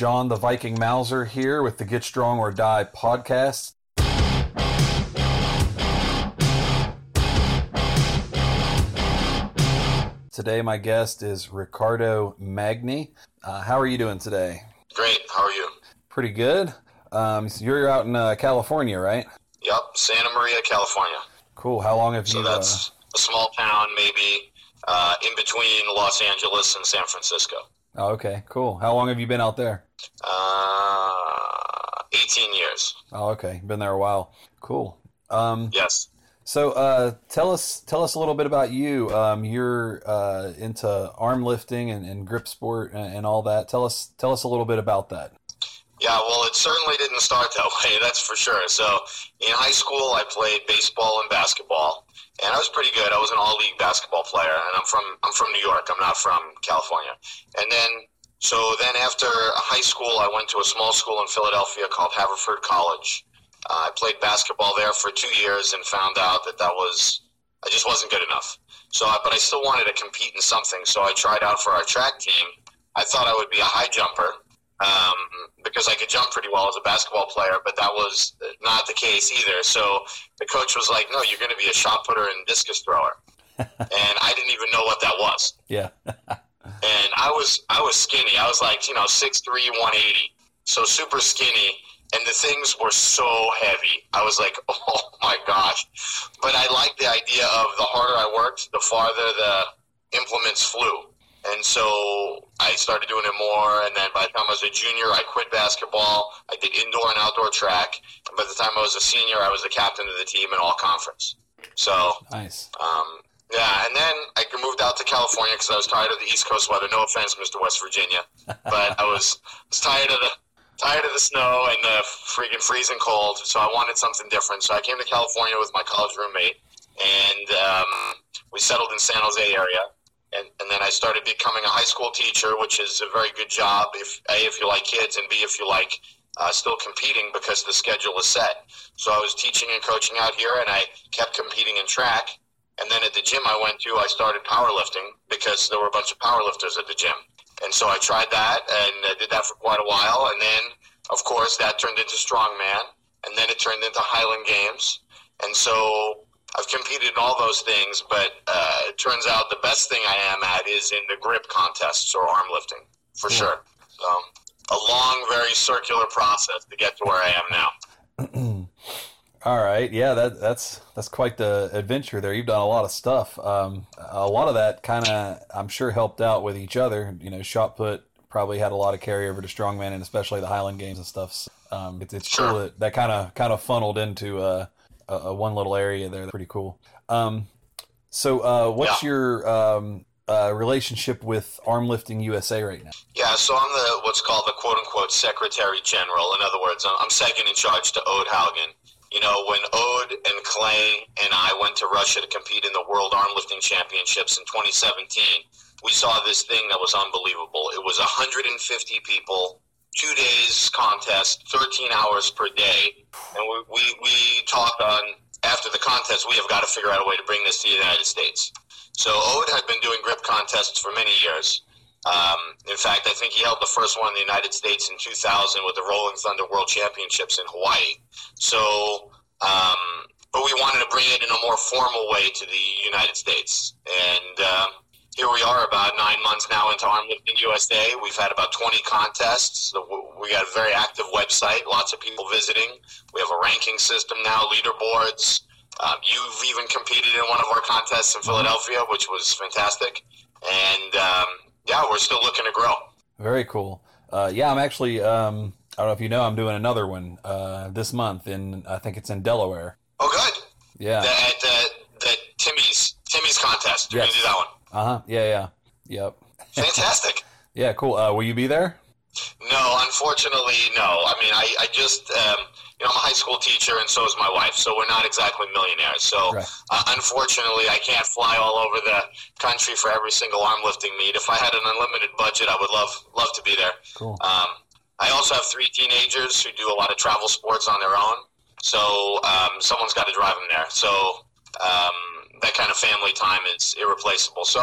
John the Viking Mauser here with the Get Strong or Die podcast. Today, my guest is Riccardo Magni. Uh, how are you doing today? Great. How are you? Pretty good. Um, so you're out in uh, California, right? Yep, Santa Maria, California. Cool. How long have So you? So that's uh, a small town, maybe uh, in between Los Angeles and San Francisco. Oh, okay. Cool. How long have you been out there? Uh, 18 years. Oh, okay. Been there a while. Cool. Um, Yes. So uh, tell us tell us a little bit about you. Um, you're uh, into arm lifting and, and grip sport and, and all that. Tell us tell us a little bit about that. Yeah, well, it certainly didn't start that way, that's for sure. So in high school, I played baseball and basketball, and I was pretty good. I was an all-league basketball player, and I'm from I'm from New York. I'm not from California. And then so then after high school, I went to a small school in Philadelphia called Haverford College. Uh, I played basketball there for two years and found out that that was I just wasn't good enough. So, I, but I still wanted to compete in something. So I tried out for our track team. I thought I would be a high jumper um, because I could jump pretty well as a basketball player, but that was not the case either. So the coach was like, "No, you're going to be a shot putter and discus thrower," and I didn't even know what that was. Yeah. And I was I was skinny. I was like you know 6'3", 180, so super skinny. And the things were so heavy. I was like, oh my gosh. But I liked the idea of the harder I worked, the farther the implements flew. And so I started doing it more. And then by the time I was a junior, I quit basketball. I did indoor and outdoor track. And by the time I was a senior, I was the captain of the team in all conference. So, Nice. um, yeah. And then I moved out to California because I was tired of the East Coast weather. No offense, Mr. West Virginia, but I was, was tired of the tired of the snow and the freaking freezing cold. So I wanted something different. So I came to California with my college roommate, and um, we settled in San Jose area. And, and then I started becoming a high school teacher, which is a very good job. If a if you like kids, and b if you like uh, still competing because the schedule is set. So I was teaching and coaching out here, and I kept competing in track. And then at the gym I went to, I started powerlifting because there were a bunch of powerlifters at the gym. And so I tried that and uh, did that for quite a while. And then, of course, that turned into strongman. And then it turned into Highland Games. And so I've competed in all those things, but uh, it turns out the best thing I am at is in the grip contests or arm lifting, for Cool. sure. Um, a long, very circular process to get to where I am now. All right. Yeah, that that's that's quite the adventure there. You've done a lot of stuff. Um, a lot of that kind of, I'm sure, helped out with each other. You know, shot put probably had a lot of carryover to strongman and especially the Highland games and stuff. So, um, it's it's cool that that kind of kind of funneled into uh, a, a one little area there. Pretty cool. Um, so, uh, what's Yeah. your um, uh, relationship with Arm Lifting USA right now? Yeah, so I'm the what's called the quote unquote secretary general. In other words, I'm, I'm second in charge to Odd Haugen. You know, when Odd and Clay and I went to Russia to compete in the World Armlifting Championships in 2017, we saw this thing that was unbelievable. It was 150 people, two days contest, 13 hours per day, and we we, we talked on after the contest. We have got to figure out a way to bring this to the United States. So Odd had been doing grip contests for many years. Um, in fact, I think he held the first one in the United States in 2000 with the Rolling Thunder World Championships in Hawaii. So, um, but we wanted to bring it in a more formal way to the United States. And um, here we are about nine months now into Arm Lifting USA. We've had about 20 contests. We got a very active website, lots of people visiting. We have a ranking system now, leaderboards. Um, you've even competed in one of our contests in Philadelphia, which was fantastic. And um, yeah, we're still looking to grow. Very cool. Uh, yeah, I'm actually. Um, I don't know if you know, I'm doing another one uh, this month in. I think it's in Delaware. Oh, good. Yeah. At the, Timmy's Timmy's contest. You're Yes. gonna do that one. Uh huh. Yeah. Yeah. Yep. Fantastic. Yeah. Cool. Uh, will you be there? no, unfortunately, no. I mean, I, I just, um, you know, I'm a high school teacher, and so is my wife. So we're not exactly millionaires. So Right. uh, unfortunately, I can't fly all over the country for every single arm lifting meet. If I had an unlimited budget, I would love love to be there. Cool. Um, I also have three teenagers who do a lot of travel sports on their own. So um, someone's got to drive them there. So um, that kind of family time is irreplaceable. So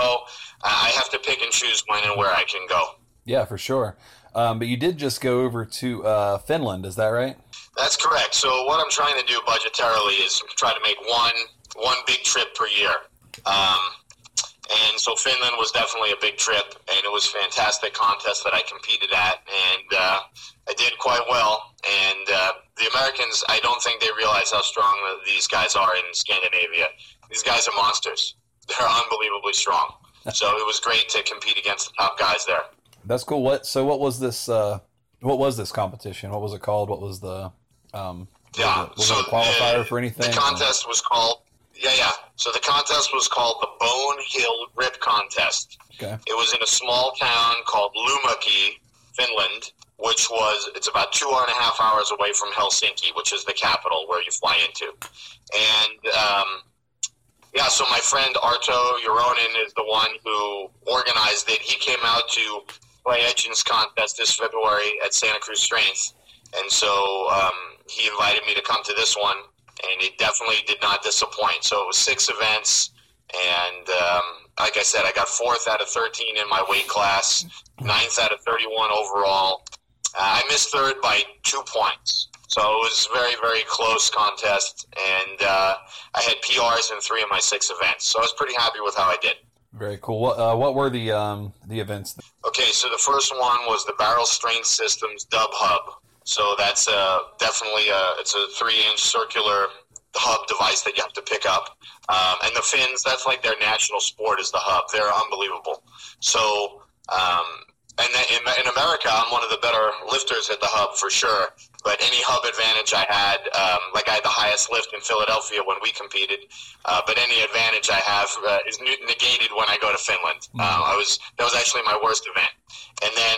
I have to pick and choose when and where I can go. Yeah, for sure. Um, but you did just go over to uh, Finland, is that right? That's correct. So what I'm trying to do budgetarily is try to make one one big trip per year. Um, and so Finland was definitely a big trip, and it was a fantastic contest that I competed at, and uh, I did quite well. And uh, the Americans, I don't think they realize how strong these guys are in Scandinavia. These guys are monsters. They're unbelievably strong. so it was great to compete against the top guys there. That's cool. What? So what was this? Uh, what was this competition? What was it called? What was the? Um, yeah. Was it, was so it a qualifier for anything? The contest was called. Yeah, yeah. So the contest was called the Bone Hill Grip Contest. Okay. It was in a small town called Luumäki, Finland, which was it's about two and a half hours away from Helsinki, which is the capital where you fly into. And um, yeah, so my friend Arto Euronen is the one who organized it. He came out to Clay Edgin's contest this February at Santa Cruz Strength, and so um, he invited me to come to this one, and it definitely did not disappoint. So it was six events, and um, like I said, I got fourth out of 13 in my weight class, ninth out of 31 overall. Uh, I missed third by two points. So it was a very, very close contest, and uh, I had PRs in three of my six events. So I was pretty happy with how I did. Very cool. What, uh, what were the um, the events? Okay, so the first one was the Barrel Strength Systems Dub Hub. So that's uh, definitely a, it's a three inch circular hub device that you have to pick up. Um, and the Finns, that's like their national sport is the hub. They're unbelievable. So um, and in, in America, I'm one of the better lifters at the hub for sure. But any hub advantage I had, um, like I had the highest lift in Philadelphia when we competed. Uh, but any advantage I have uh, is negated when I go to Finland. Mm-hmm. Uh, I was that was actually my worst event. And then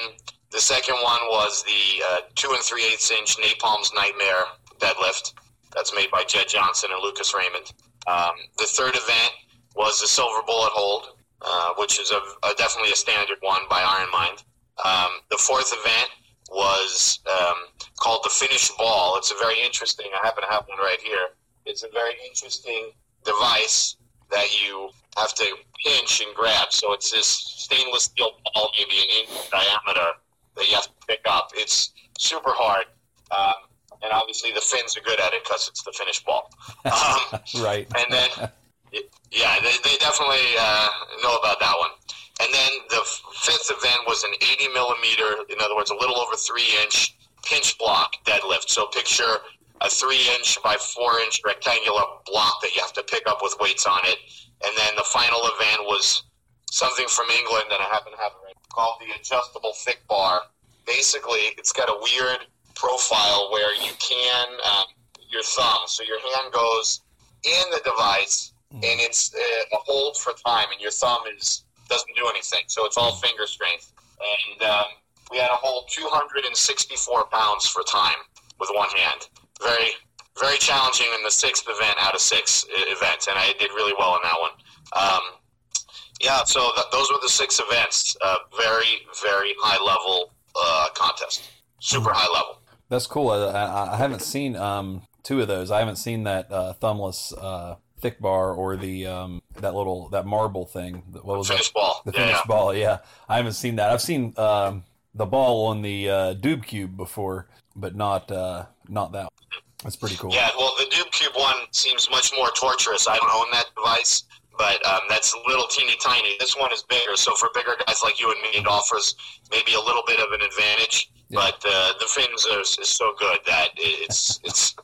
the second one was the uh, two and three eighths inch Napalm's Nightmare deadlift. That's made by Jed Johnson and Lucas Raymond. Um, the third event was the Silver Bullet Hold, uh, which is a, a, definitely a standard one by Iron Mind. Um, the fourth event was um, called the Finnish Ball. It's a very interesting. I happen to have one right here. It's a very interesting device that you have to pinch and grab. So it's this stainless steel ball, maybe an inch diameter, that you have to pick up. It's super hard. Um, and obviously the Finns are good at it because it's the Finnish ball. Um, right. And then, yeah, they, they definitely uh, know about that one. And then the fifth event was an 80 millimeter, in other words, a little over three inch pinch block deadlift. So picture a three inch by four inch rectangular block that you have to pick up with weights on it. And then the final event was something from England that I happen to have right, called the adjustable thick bar. Basically, it's got a weird profile where you can um, your thumb, so your hand goes in the device, and it's uh, a hold for time, and your thumb is doesn't do anything. So it's all finger strength. And um, we had a whole 264 pounds for time with one hand. Very, very challenging in the sixth event out of six events, and I did really well in that one. Um, yeah, so th- those were the six events. Uh, very, very high level uh, contest. Super high level. That's cool. I, I haven't seen um, two of those. I haven't seen that uh, thumbless uh, thick bar or the um, that little that marble thing. What was the that? ball? The Finnish yeah. ball. Yeah, I haven't seen that. I've seen um, the ball on the uh, Dube Cube before, but not uh, not that. One. That's pretty cool. Yeah, well, the Dube Cube one seems much more torturous. I don't own that device, but um, that's little teeny tiny. This one is bigger, so for bigger guys like you and me, it offers maybe a little bit of an advantage. Yeah. But uh, the Finns are is so good that it's it's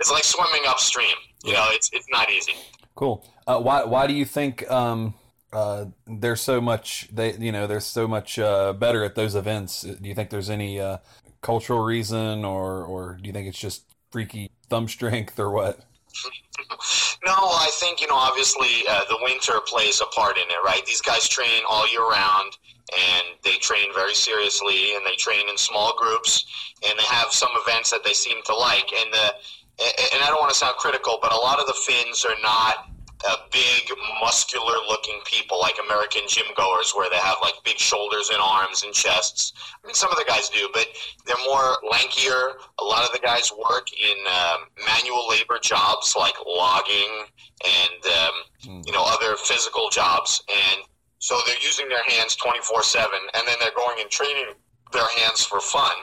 it's like swimming upstream. You know, it's it's not easy. Cool. Uh, why why do you think um, uh, there's so much they you know there's so much uh, better at those events? Do you think there's any uh, cultural reason, or or do you think it's just freaky thumb strength, or what? no, I think you know. Obviously, uh, the winter plays a part in it, right? These guys train all year round, and they train very seriously, and they train in small groups, and they have some events that they seem to like. And the and I don't want to sound critical, but a lot of the Finns are not uh, big, muscular looking people like American gym goers where they have like big shoulders and arms and chests. I mean, some of the guys do, but they're more lankier. A lot of the guys work in um, manual labor jobs like logging and, um, mm. you know, other physical jobs. And so they're using their hands 24 7, and then they're going and training their hands for fun,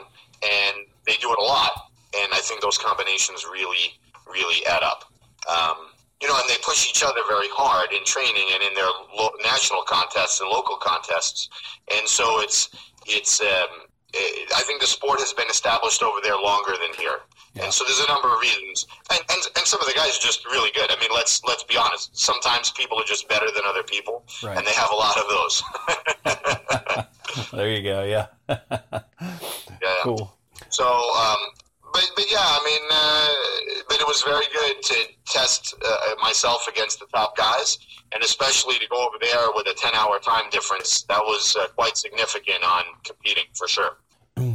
and they do it a lot. And I think those combinations really, really add up. Um, you know, and they push each other very hard in training and in their lo- national contests and local contests. And so it's it's. Um, it, I think the sport has been established over there longer than here. Yeah. And so there's a number of reasons, and, and and some of the guys are just really good. I mean, let's let's be honest. Sometimes people are just better than other people, right. and they have a lot of those. there you go. Yeah. yeah. Cool. So, um, but but yeah, I mean, uh, but it was very good to test uh, myself against the top guys, and especially to go over there with a ten-hour time difference. That was uh, quite significant on competing for sure.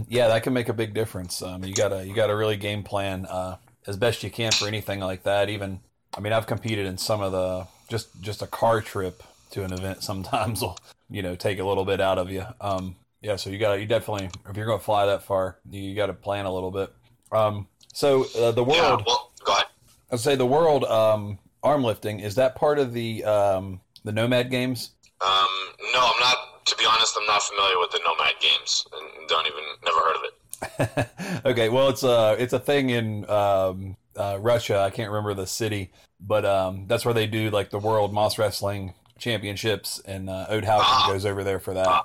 Yeah, that can make a big difference. Um, you gotta you gotta really game plan uh, as best you can for anything like that. Even I mean, I've competed in some of the just just a car trip to an event sometimes will you know take a little bit out of you. Um, yeah, so you got to you definitely if you're going to fly that far, you, got to plan a little bit. Um, so uh, the world. Yeah, well, go ahead. I'd say the world um, arm lifting is that part of the um, the Nomad Games? Um, no, I'm not to be honest, I'm not familiar with the Nomad Games and don't even never heard of it. okay, well, it's a it's a thing in um, uh, Russia. I can't remember the city, but um, that's where they do like the World Mas Wrestling Championships, and uh, Odd Haugen uh, goes over there for that. Uh,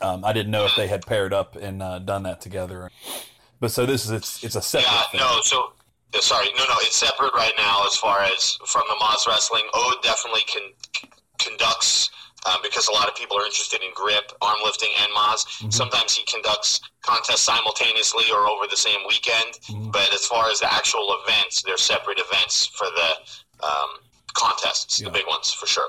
um, I didn't know if they had paired up and uh, done that together, but so this is it's it's a separate. Yeah, thing. no, so sorry, no, no, it's separate right now as far as from the Mas Wrestling. Odd definitely can conducts um, because a lot of people are interested in grip, arm lifting, and Mas. Mm-hmm. Sometimes he conducts contests simultaneously or over the same weekend. Mm-hmm. But as far as the actual events, they're separate events for the um, contests, yeah. the big ones for sure.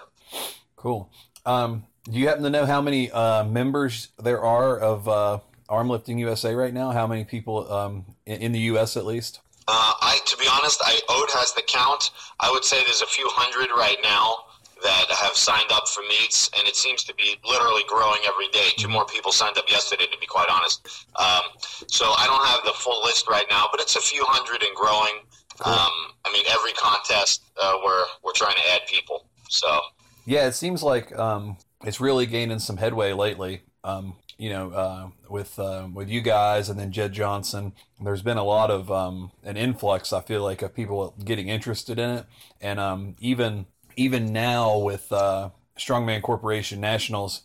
Cool. Um, do you happen to know how many uh, members there are of uh, Arm Lifting USA right now? How many people um, in, in, the U.S. at least? Uh, I, to be honest, I Odd has the count. I would say there's a few hundred right now that have signed up for meets, and it seems to be literally growing every day. Two more people signed up yesterday, to be quite honest. Um, so I don't have the full list right now, but it's a few hundred and growing. Cool. Um, I mean, every contest uh, we're we're trying to add people. So yeah, it seems like um, it's really gaining some headway lately. Um, you know, uh, with uh, with you guys and then Jed Johnson, there's been a lot of um, an influx. I feel like of people getting interested in it, and um, even even now with uh, Strongman Corporation Nationals,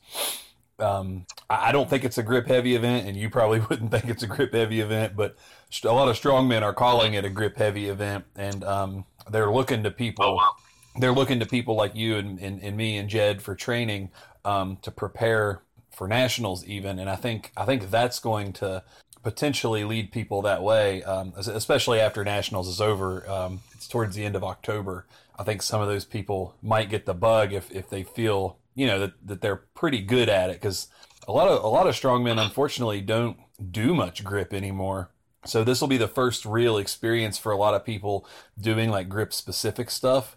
um, I don't think it's a grip heavy event, and you probably wouldn't think it's a grip heavy event, but a lot of strongmen are calling it a grip heavy event, and um, they're looking to people. Oh, wow. They're looking to people like you and, and, and me and Jed for training um, to prepare for nationals, even. And I think I think that's going to potentially lead people that way, um, especially after nationals is over. Um, it's towards the end of October. I think some of those people might get the bug if, if they feel you know that, that they're pretty good at it because a lot of a lot of strongmen unfortunately don't do much grip anymore. So this will be the first real experience for a lot of people doing like grip specific stuff,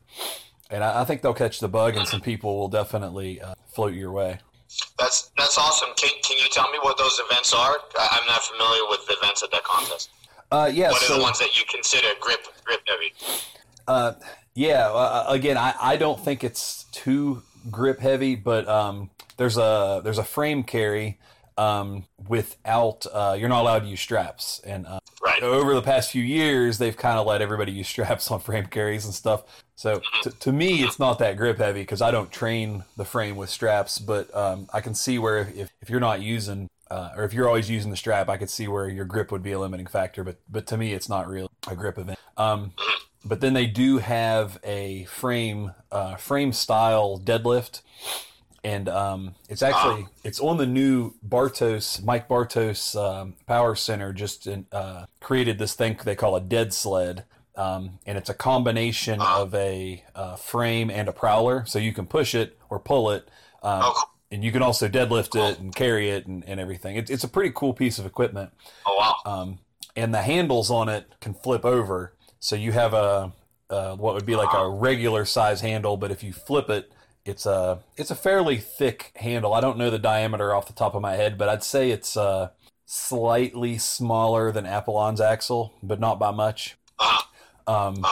and I, think they'll catch the bug, and some people will definitely uh, float your way. That's that's awesome. Can, can you tell me what those events are? I'm not familiar with the events at that contest. Uh, yeah. What are so, the ones that you consider grip grip heavy? Uh, yeah, uh, uh, again, I, I don't think it's too grip heavy, but um, there's a there's a frame carry um, without uh, you're not allowed to use straps, and uh, right. over the past few years, they've kind of let everybody use straps on frame carries and stuff. So mm-hmm. to, me, it's not that grip heavy because I don't train the frame with straps, but um, I can see where if, if you're not using uh, or if you're always using the strap, I could see where your grip would be a limiting factor. But but to me, it's not really a grip event. Um, but then they do have a frame uh, frame style deadlift and um, it's actually it's on the new Bartos Mike Bartos um, Power Center just in, uh, created this thing they call a dead sled, um, and it's a combination of a uh, frame and a prowler, so you can push it or pull it, um, oh. and you can also deadlift it and carry it and, and everything. It, it's a pretty cool piece of equipment. Oh wow! Um, and the handles on it can flip over, so you have a, a what would be like a regular size handle, but if you flip it, it's a it's a fairly thick handle. I don't know the diameter off the top of my head, but I'd say it's uh, slightly smaller than Apollon's axle, but not by much. Um,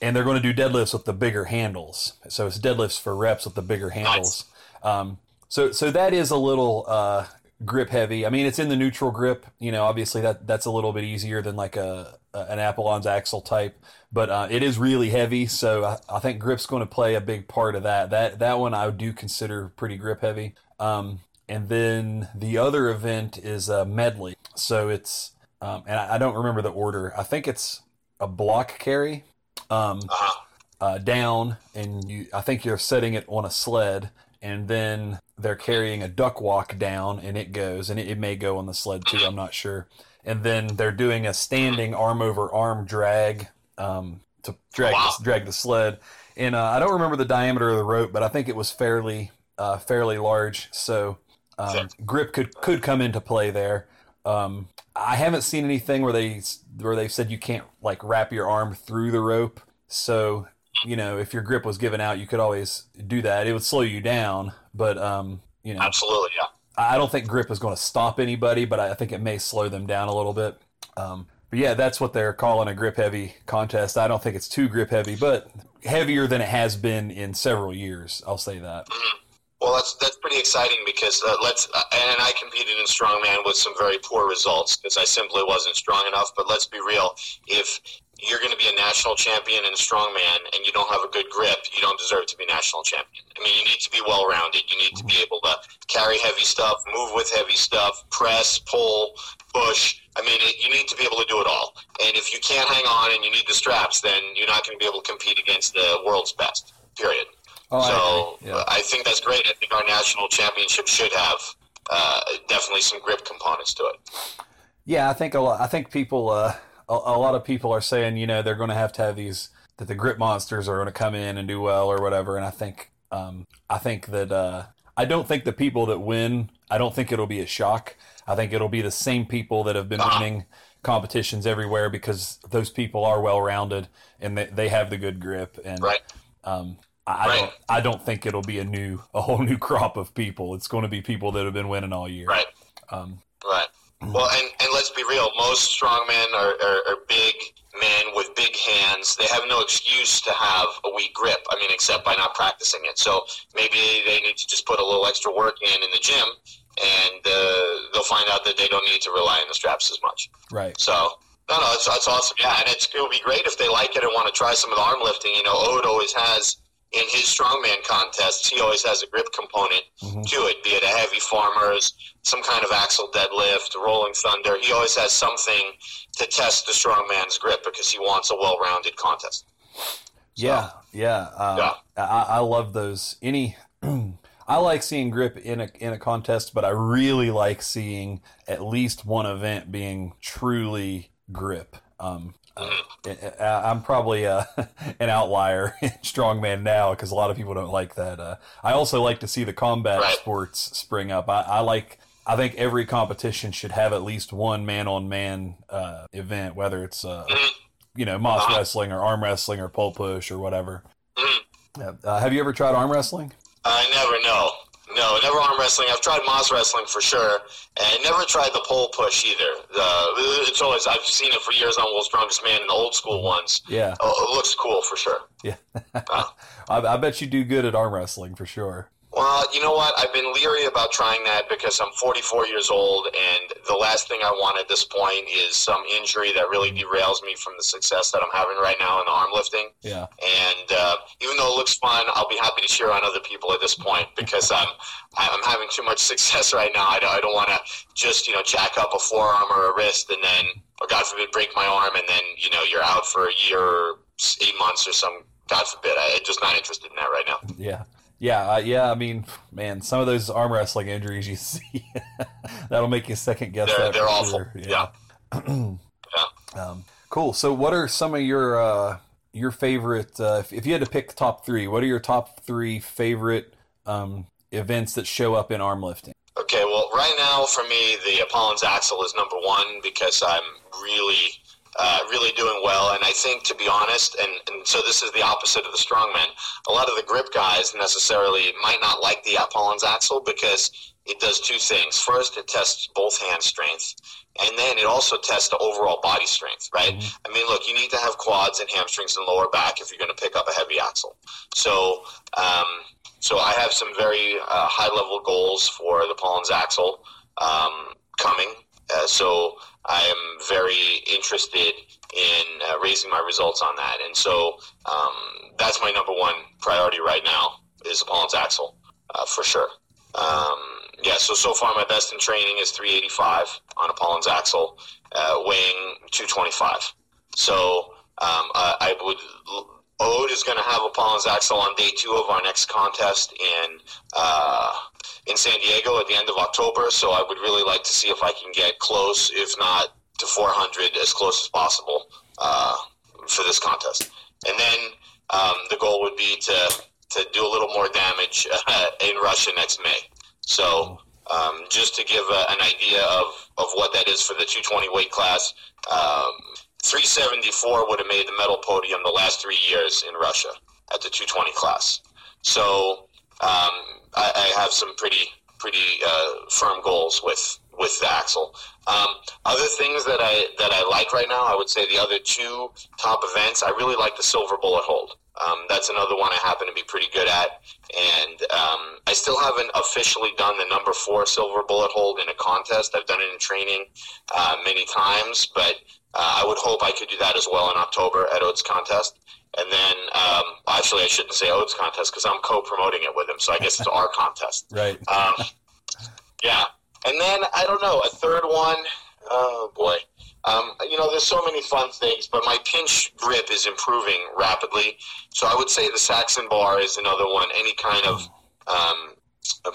and they're going to do deadlifts with the bigger handles. So it's deadlifts for reps with the bigger handles. Um, so so that is a little uh, grip heavy. I mean, it's in the neutral grip. You know, obviously that that's a little bit easier than like a, a an Apollon's axle type, but uh, it is really heavy. So I, I think grip's going to play a big part of that. That that one I do consider pretty grip heavy. Um, and then the other event is a medley. So it's um, and I, I don't remember the order. I think it's a block carry. Um, Uh-huh. uh, down, and you I think you're setting it on a sled, and then they're carrying a duck walk down, and it goes, and it, it may go on the sled too. I'm not sure. And then they're doing a standing arm over arm drag um, to drag Wow. the, drag the sled. And uh, I don't remember the diameter of the rope, but I think it was fairly uh, fairly large. So um, grip could could come into play there. Um, I haven't seen anything where they where they said you can't like wrap your arm through the rope. So you know, if your grip was given out, you could always do that. It would slow you down, but um, you know, Absolutely, yeah. I don't think grip is going to stop anybody, but I think it may slow them down a little bit. Um, but yeah, that's what they're calling a grip heavy contest. I don't think it's too grip heavy, but heavier than it has been in several years. I'll say that. Well, that's that's pretty exciting because uh, let's uh, and I competed in strongman with some very poor results because I simply wasn't strong enough. But let's be real: if you're going to be a national champion in strongman and you don't have a good grip, you don't deserve to be national champion. I mean, you need to be well rounded. You need to be able to carry heavy stuff, move with heavy stuff, press, pull, push. I mean, it, you need to be able to do it all. And if you can't hang on and you need the straps, then you're not going to be able to compete against the world's best. Period. Oh, I so agree. Yeah. I think that's great. I think our national championship should have uh, definitely some grip components to it. Yeah, I think a lot. I think people, uh, a, a lot of people are saying, you know, they're going to have to have these that the grip monsters are going to come in and do well or whatever. And I think, um, I think that uh, I don't think the people that win, I don't think it'll be a shock. I think it'll be the same people that have been Uh-huh. winning competitions everywhere because those people are well rounded and they, they have the good grip. And Right. um, I, I Right. don't, I don't think it'll be a new, a whole new crop of people. It's going to be people that have been winning all year. Right. Um, Right. Well, and, and let's be real. Most strongmen are, are, are big men with big hands. They have no excuse to have a weak grip. I mean, except by not practicing it. So maybe they need to just put a little extra work in in the gym, and uh, they'll find out that they don't need to rely on the straps as much. right. So no, no, that's, that's awesome. Yeah, and it's, it would be great if they like it and want to try some of the arm lifting. You know, Odd always has in his strongman contests. He always has a grip component Mhm. to it, be it a heavy farmers, some kind of axle deadlift, rolling thunder. He always has something to test the strongman's grip because he wants a well-rounded contest. Yeah, yeah. Um, Yeah. I, I love those. Any, I like seeing grip in a in a contest, but I really like seeing at least one event being truly grip. Um, uh, I- I'm probably uh, an outlier in strongman now because a lot of people don't like that. Uh, I also like to see the combat sports spring up. I, I like. I think every competition should have at least one man-on-man uh, event, whether it's uh, you know mas wrestling or arm wrestling or pole push or whatever. Mhm. Uh, have you ever tried arm wrestling? I never know. No, never arm wrestling. I've tried Mas wrestling for sure, and never tried the pole push either. The, it's always I've seen it for years on World's Strongest Man, the old school ones. Yeah, Oh, it looks cool for sure. yeah. I, I bet you do good at arm wrestling for sure. Well, you know what? I've been leery about trying that because I'm 44 years old, and the last thing I want at this point is some injury that really derails me from the success that I'm having right now in the arm lifting. Yeah, And uh, even though it looks fun, I'll be happy to cheer on other people at this point because I'm I'm having too much success right now. I don't, I don't want to just you know jack up a forearm or a wrist and then, or God forbid, break my arm and then you know you're out for a year, or eight months, or some God forbid. I, I'm just not interested in that right now. yeah, yeah, uh, yeah. I mean, man, some of those arm wrestling injuries you see, that'll make you second guess They're that. they're awful. sure. yeah. Um, cool. So, what are some of your uh, your favorite? Uh, if, if you had to pick top three, what are your top three favorite um, events that show up in arm lifting? Okay, well, right now for me, the Apollon's Axle is number one because I'm really, uh, really doing well. And I think, to be honest, and, and so this is the opposite of the strongman. A lot of the grip guys necessarily might not like the Apollon's Axle because it does two things. First, it tests both hand strength, and then it also tests the overall body strength, right? I mean, look, you need to have quads and hamstrings and lower back if you're going to pick up a heavy axle. So, um, so I have some very uh, high level goals for the Pollens axle. um, coming. Uh, so I am very interested in uh, raising my results on that. And so um, that's my number one priority right now is Apollon's axle uh, for sure. Um, yeah, so so far my best in training is 385 on Apollon's axle, uh, weighing 225. So um, I, I would. Odd is going to have Apollon's axle on day two of our next contest in uh, in San Diego at the end of October. So I would really like to see if I can get close, if not to 400, as close as possible uh, for this contest. And then um, the goal would be to to do a little more damage uh, in Russia next May. So um, just to give a, an idea of, of what that is for the 220 weight class, um, 374 would have made the medal podium the last three years in Russia at the 220 class. So um, I, I, have some pretty pretty uh, firm goals with with the axle. Um, other things that I that I like right now, I would say the other two top events. I really like the silver bullet hold. Um, that's another one I happen to be pretty good at, and um, I still haven't officially done the number four silver bullet hold in a contest. I've done it in training uh, many times, but uh, I would hope I could do that as well in October at Odd's contest. And then, um, actually, I shouldn't say Odd's contest because I'm co-promoting it with him, so I guess it's our contest. Right. Um, yeah, and then I don't know a third one. Oh boy. Um, you know, there's so many fun things, but my pinch grip is improving rapidly. So I would say the Saxon bar is another one. Any kind of um,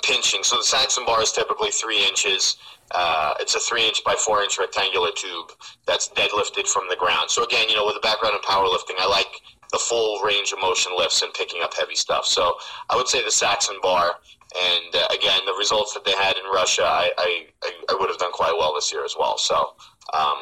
pinching. So the Saxon bar is typically three inches. Uh, it's a three inch by four inch rectangular tube that's deadlifted from the ground. So again, you know, with a background in powerlifting, I like the full range of motion lifts and picking up heavy stuff. So I would say the Saxon bar. And uh, again, the results that they had in Russia, I, I, I would have done quite well this year as well. So, um,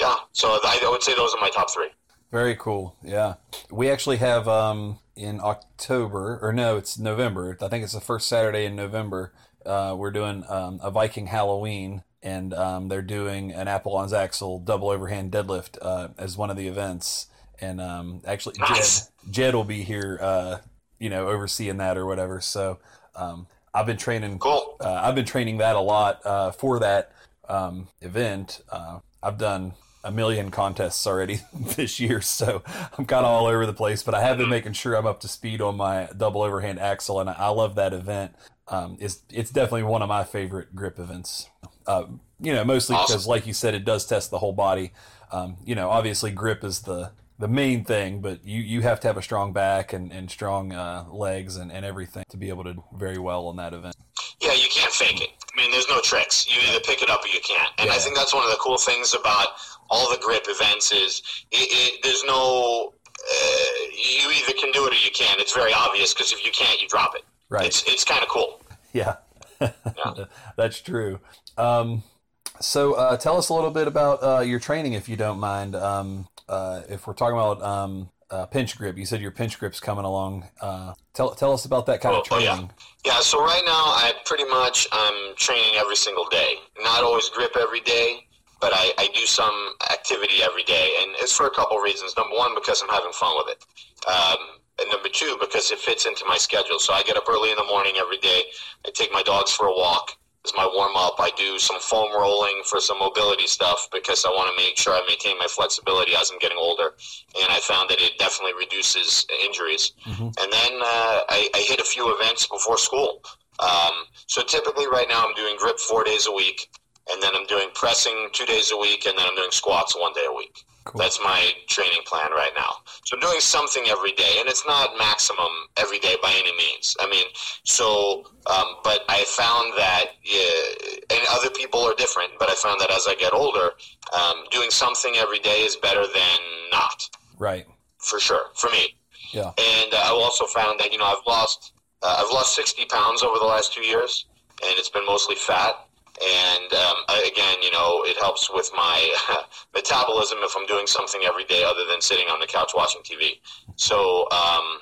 yeah, so I, I would say those are my top three. Very cool. Yeah. We actually have um, in October, or no, it's November. I think it's the first Saturday in November. Uh, we're doing um, a Viking Halloween, and um, they're doing an Apollon's Axle double overhand deadlift uh, as one of the events. And um, actually, nice. Jed, Jed will be here, uh, you know, overseeing that or whatever. So um, I've been training. Cool. Uh, I've been training that a lot uh, for that um, event. Uh, I've done a million contests already this year, so I'm kind of all over the place. But I have been making sure I'm up to speed on my double overhand axle, and I love that event. Um, it's it's definitely one of my favorite grip events. Uh, you know, mostly awesome. because, like you said, it does test the whole body. Um, you know, obviously grip is the the main thing, but you, you have to have a strong back and, and strong uh, legs and, and everything to be able to do very well on that event. Yeah, you can't fake it. I mean, there's no tricks. You either pick it up or you can't. And yeah. I think that's one of the cool things about all the grip events is it, it, there's no uh, you either can do it or you can't. It's very obvious because if you can't, you drop it. Right. It's it's kind of cool. Yeah, yeah. that's true. Um, so uh, tell us a little bit about uh, your training, if you don't mind. Um, uh, if we're talking about um, uh, pinch grip, you said your pinch grip's coming along. Uh, tell tell us about that kind oh, of training. Oh, yeah. yeah. So right now, I pretty much I'm training every single day. Not always grip every day but I, I do some activity every day, and it's for a couple reasons. Number one, because I'm having fun with it. Um, and number two, because it fits into my schedule. So I get up early in the morning every day. I take my dogs for a walk. As my warm up, I do some foam rolling for some mobility stuff because I want to make sure I maintain my flexibility as I'm getting older. And I found that it definitely reduces injuries. Mm-hmm. And then uh, I, I, hit a few events before school. Um, so typically, right now, I'm doing grip four days a week and then I'm doing pressing two days a week, and then I'm doing squats one day a week. Cool. That's my training plan right now. So I'm doing something every day, and it's not maximum every day by any means. I mean, so, um, but I found that, yeah, and other people are different, but I found that as I get older, um, doing something every day is better than not. Right. For sure, for me. Yeah. And uh, I also found that, you know, I've lost, uh, I've lost 60 pounds over the last two years, and it's been mostly fat and um, again, you know, it helps with my metabolism if I'm doing something every day other than sitting on the couch watching TV. So, um,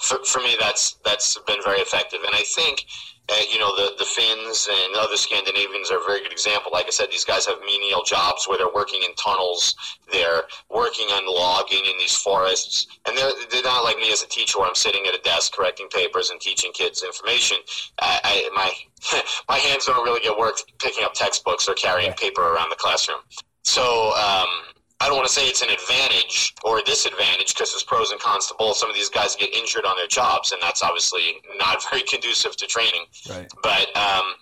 for, for me, that's that's been very effective. And I think, uh, you know, the, the Finns and other Scandinavians are a very good example. Like I said, these guys have menial jobs where they're working in tunnels, they're working on logging in these forests, and they're, they're not like me as a teacher where I'm sitting at a desk correcting papers and teaching kids information. I, I my my hands don't really get worked picking up textbooks or carrying paper around the classroom. So um, I don't want to say it's an advantage or a disadvantage because there's pros and cons to both. Some of these guys get injured on their jobs, and that's obviously not very conducive to training. Right. But um,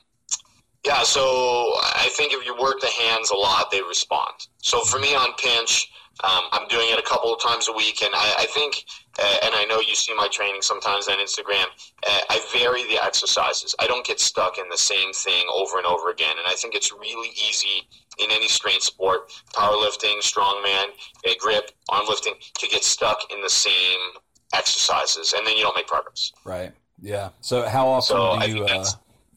yeah, so I think if you work the hands a lot, they respond. So for me on pinch, um, I'm doing it a couple of times a week, and I, I think, uh, and I know you see my training sometimes on Instagram. Uh, I vary the exercises. I don't get stuck in the same thing over and over again, and I think it's really easy in any strength sport, powerlifting, strongman, uh, grip, arm lifting, to get stuck in the same exercises, and then you don't make progress. Right. Yeah. So how often So do you uh,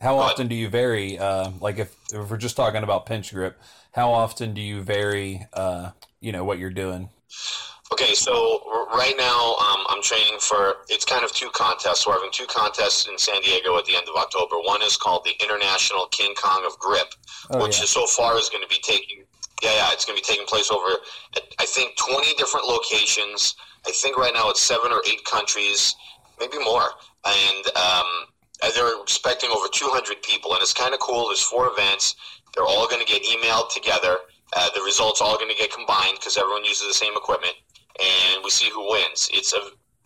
how often do you vary? Uh, like if, if we're just talking about pinch grip, how often do you vary? Uh, you know what you're doing. Okay, so right now um, I'm training for it's kind of two contests. We're having two contests in San Diego at the end of October. One is called the International King Kong of Grip, Oh which yeah. is so far is going to be taking yeah yeah it's going to be taking place over I think 20 different locations. I think right now it's seven or eight countries, maybe more, and um, and they're expecting over 200 people, and it's kind of cool. There's four events. They're all going to get emailed together. Uh, the results all going to get combined because everyone uses the same equipment, and we see who wins. It's a,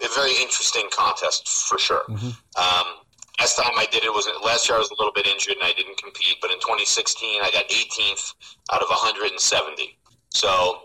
a very interesting contest for sure. Mhm. Um, last time I did it was last year. I was a little bit injured and I didn't compete, but in 2016 I got 18th out of 170. So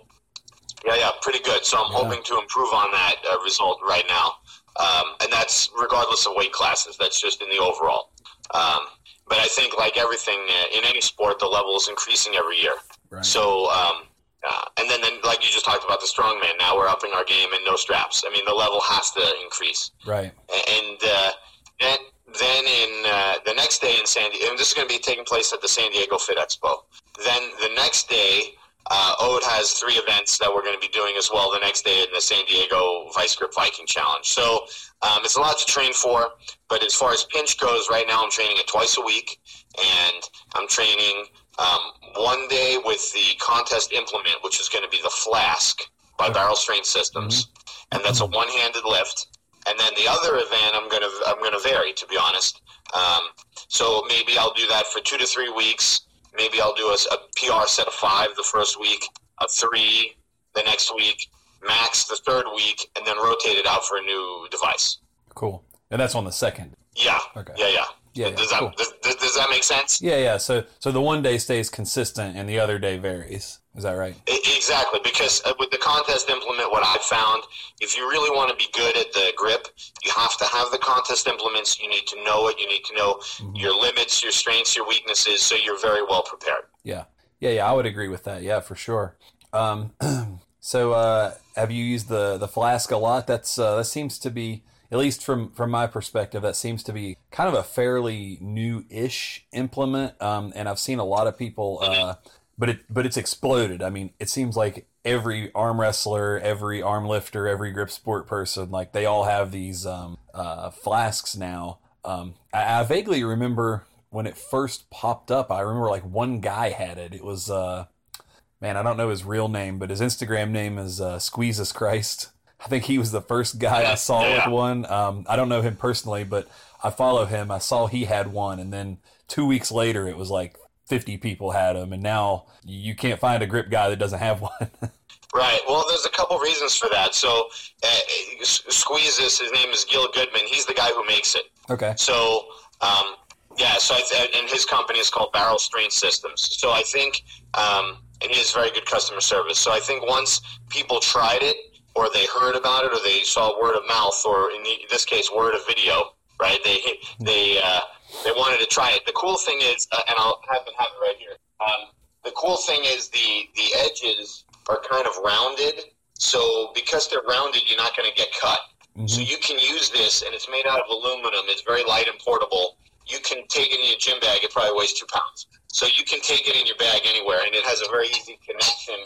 yeah, yeah, pretty good. So I'm Yeah. hoping to improve on that uh, result right now, um, and that's regardless of weight classes. That's just in the overall. Um, but I think, like everything uh, in any sport, the level is increasing every year. Right. So, um, uh, and then, then, like you just talked about the strongman, now we're upping our game and no straps. I mean, the level has to increase. right. And uh, then, then in uh, the next day in San Diego, and this is going to be taking place at the San Diego Fit Expo. Then the next day, uh, Odd has three events that we're going to be doing as well the next day in the San Diego ViseGrip Viking Challenge. So um, it's a lot to train for, but as far as pinch goes, right now I'm training it twice a week, and I'm training um, one day with the contest implement, which is going to be the Flask by Barrel Strength Systems, and that's a one-handed lift. And then the other event, I'm gonna I'm gonna vary to be honest. Um, so maybe I'll do that for two to three weeks. Maybe I'll do a, a PR set of five the first week, a three the next week, max the third week, and then rotate it out for a new device. Cool. And that's on the second. Yeah. Okay. Yeah, yeah. Yeah, yeah, does that cool. does, does that make sense? Yeah, yeah. So so the one day stays consistent and the other day varies. Is that right? Exactly, because uh, with the contest implement, what I found, if you really want to be good at the grip, you have to have the contest implements. You need to know it. You need to know Mm-hmm. your limits, your strengths, your weaknesses, so you're very well prepared. Yeah. Yeah, yeah, I would agree with that. Yeah, for sure. Um, so uh, have you used the the flask a lot? That's uh, that seems to be at least from from my perspective, that seems to be kind of a fairly new-ish implement. Um, and I've seen a lot of people, uh, but it but it's exploded. I mean, it seems like every arm wrestler, every arm lifter, every grip sport person, like they all have these um, uh, flasks now. Um, I, I vaguely remember when it first popped up. I remember like one guy had it. It was uh, man, I don't know his real name, but his Instagram name is uh, Squeezes Christ. I think he was the first guy I saw Yeah. with one. Um, I don't know him personally, but I follow him. I saw he had one, and then two weeks later, it was like 50 people had them, and now you can't find a grip guy that doesn't have one. Right. Well, there's a couple reasons for that. So, uh, Squeezes, his name is Gil Goodman. He's the guy who makes it. okay. So, um, yeah, so I th- and his company is called Barrel Strength Systems. So I think, um, and he has very good customer service. So I think once people tried it, or they heard about it, or they saw word of mouth, or in the, this case, word of video, right? They they uh, they wanted to try it. The cool thing is, uh, and I'll have them have it right here. Um, the cool thing is the the edges are kind of rounded. So because they're rounded, you're not going to get cut. So Mhm. you can use this, and it's made out of aluminum. It's very light and portable. You can take it in your gym bag. It probably weighs two pounds. So you can take it in your bag anywhere, and it has a very easy connection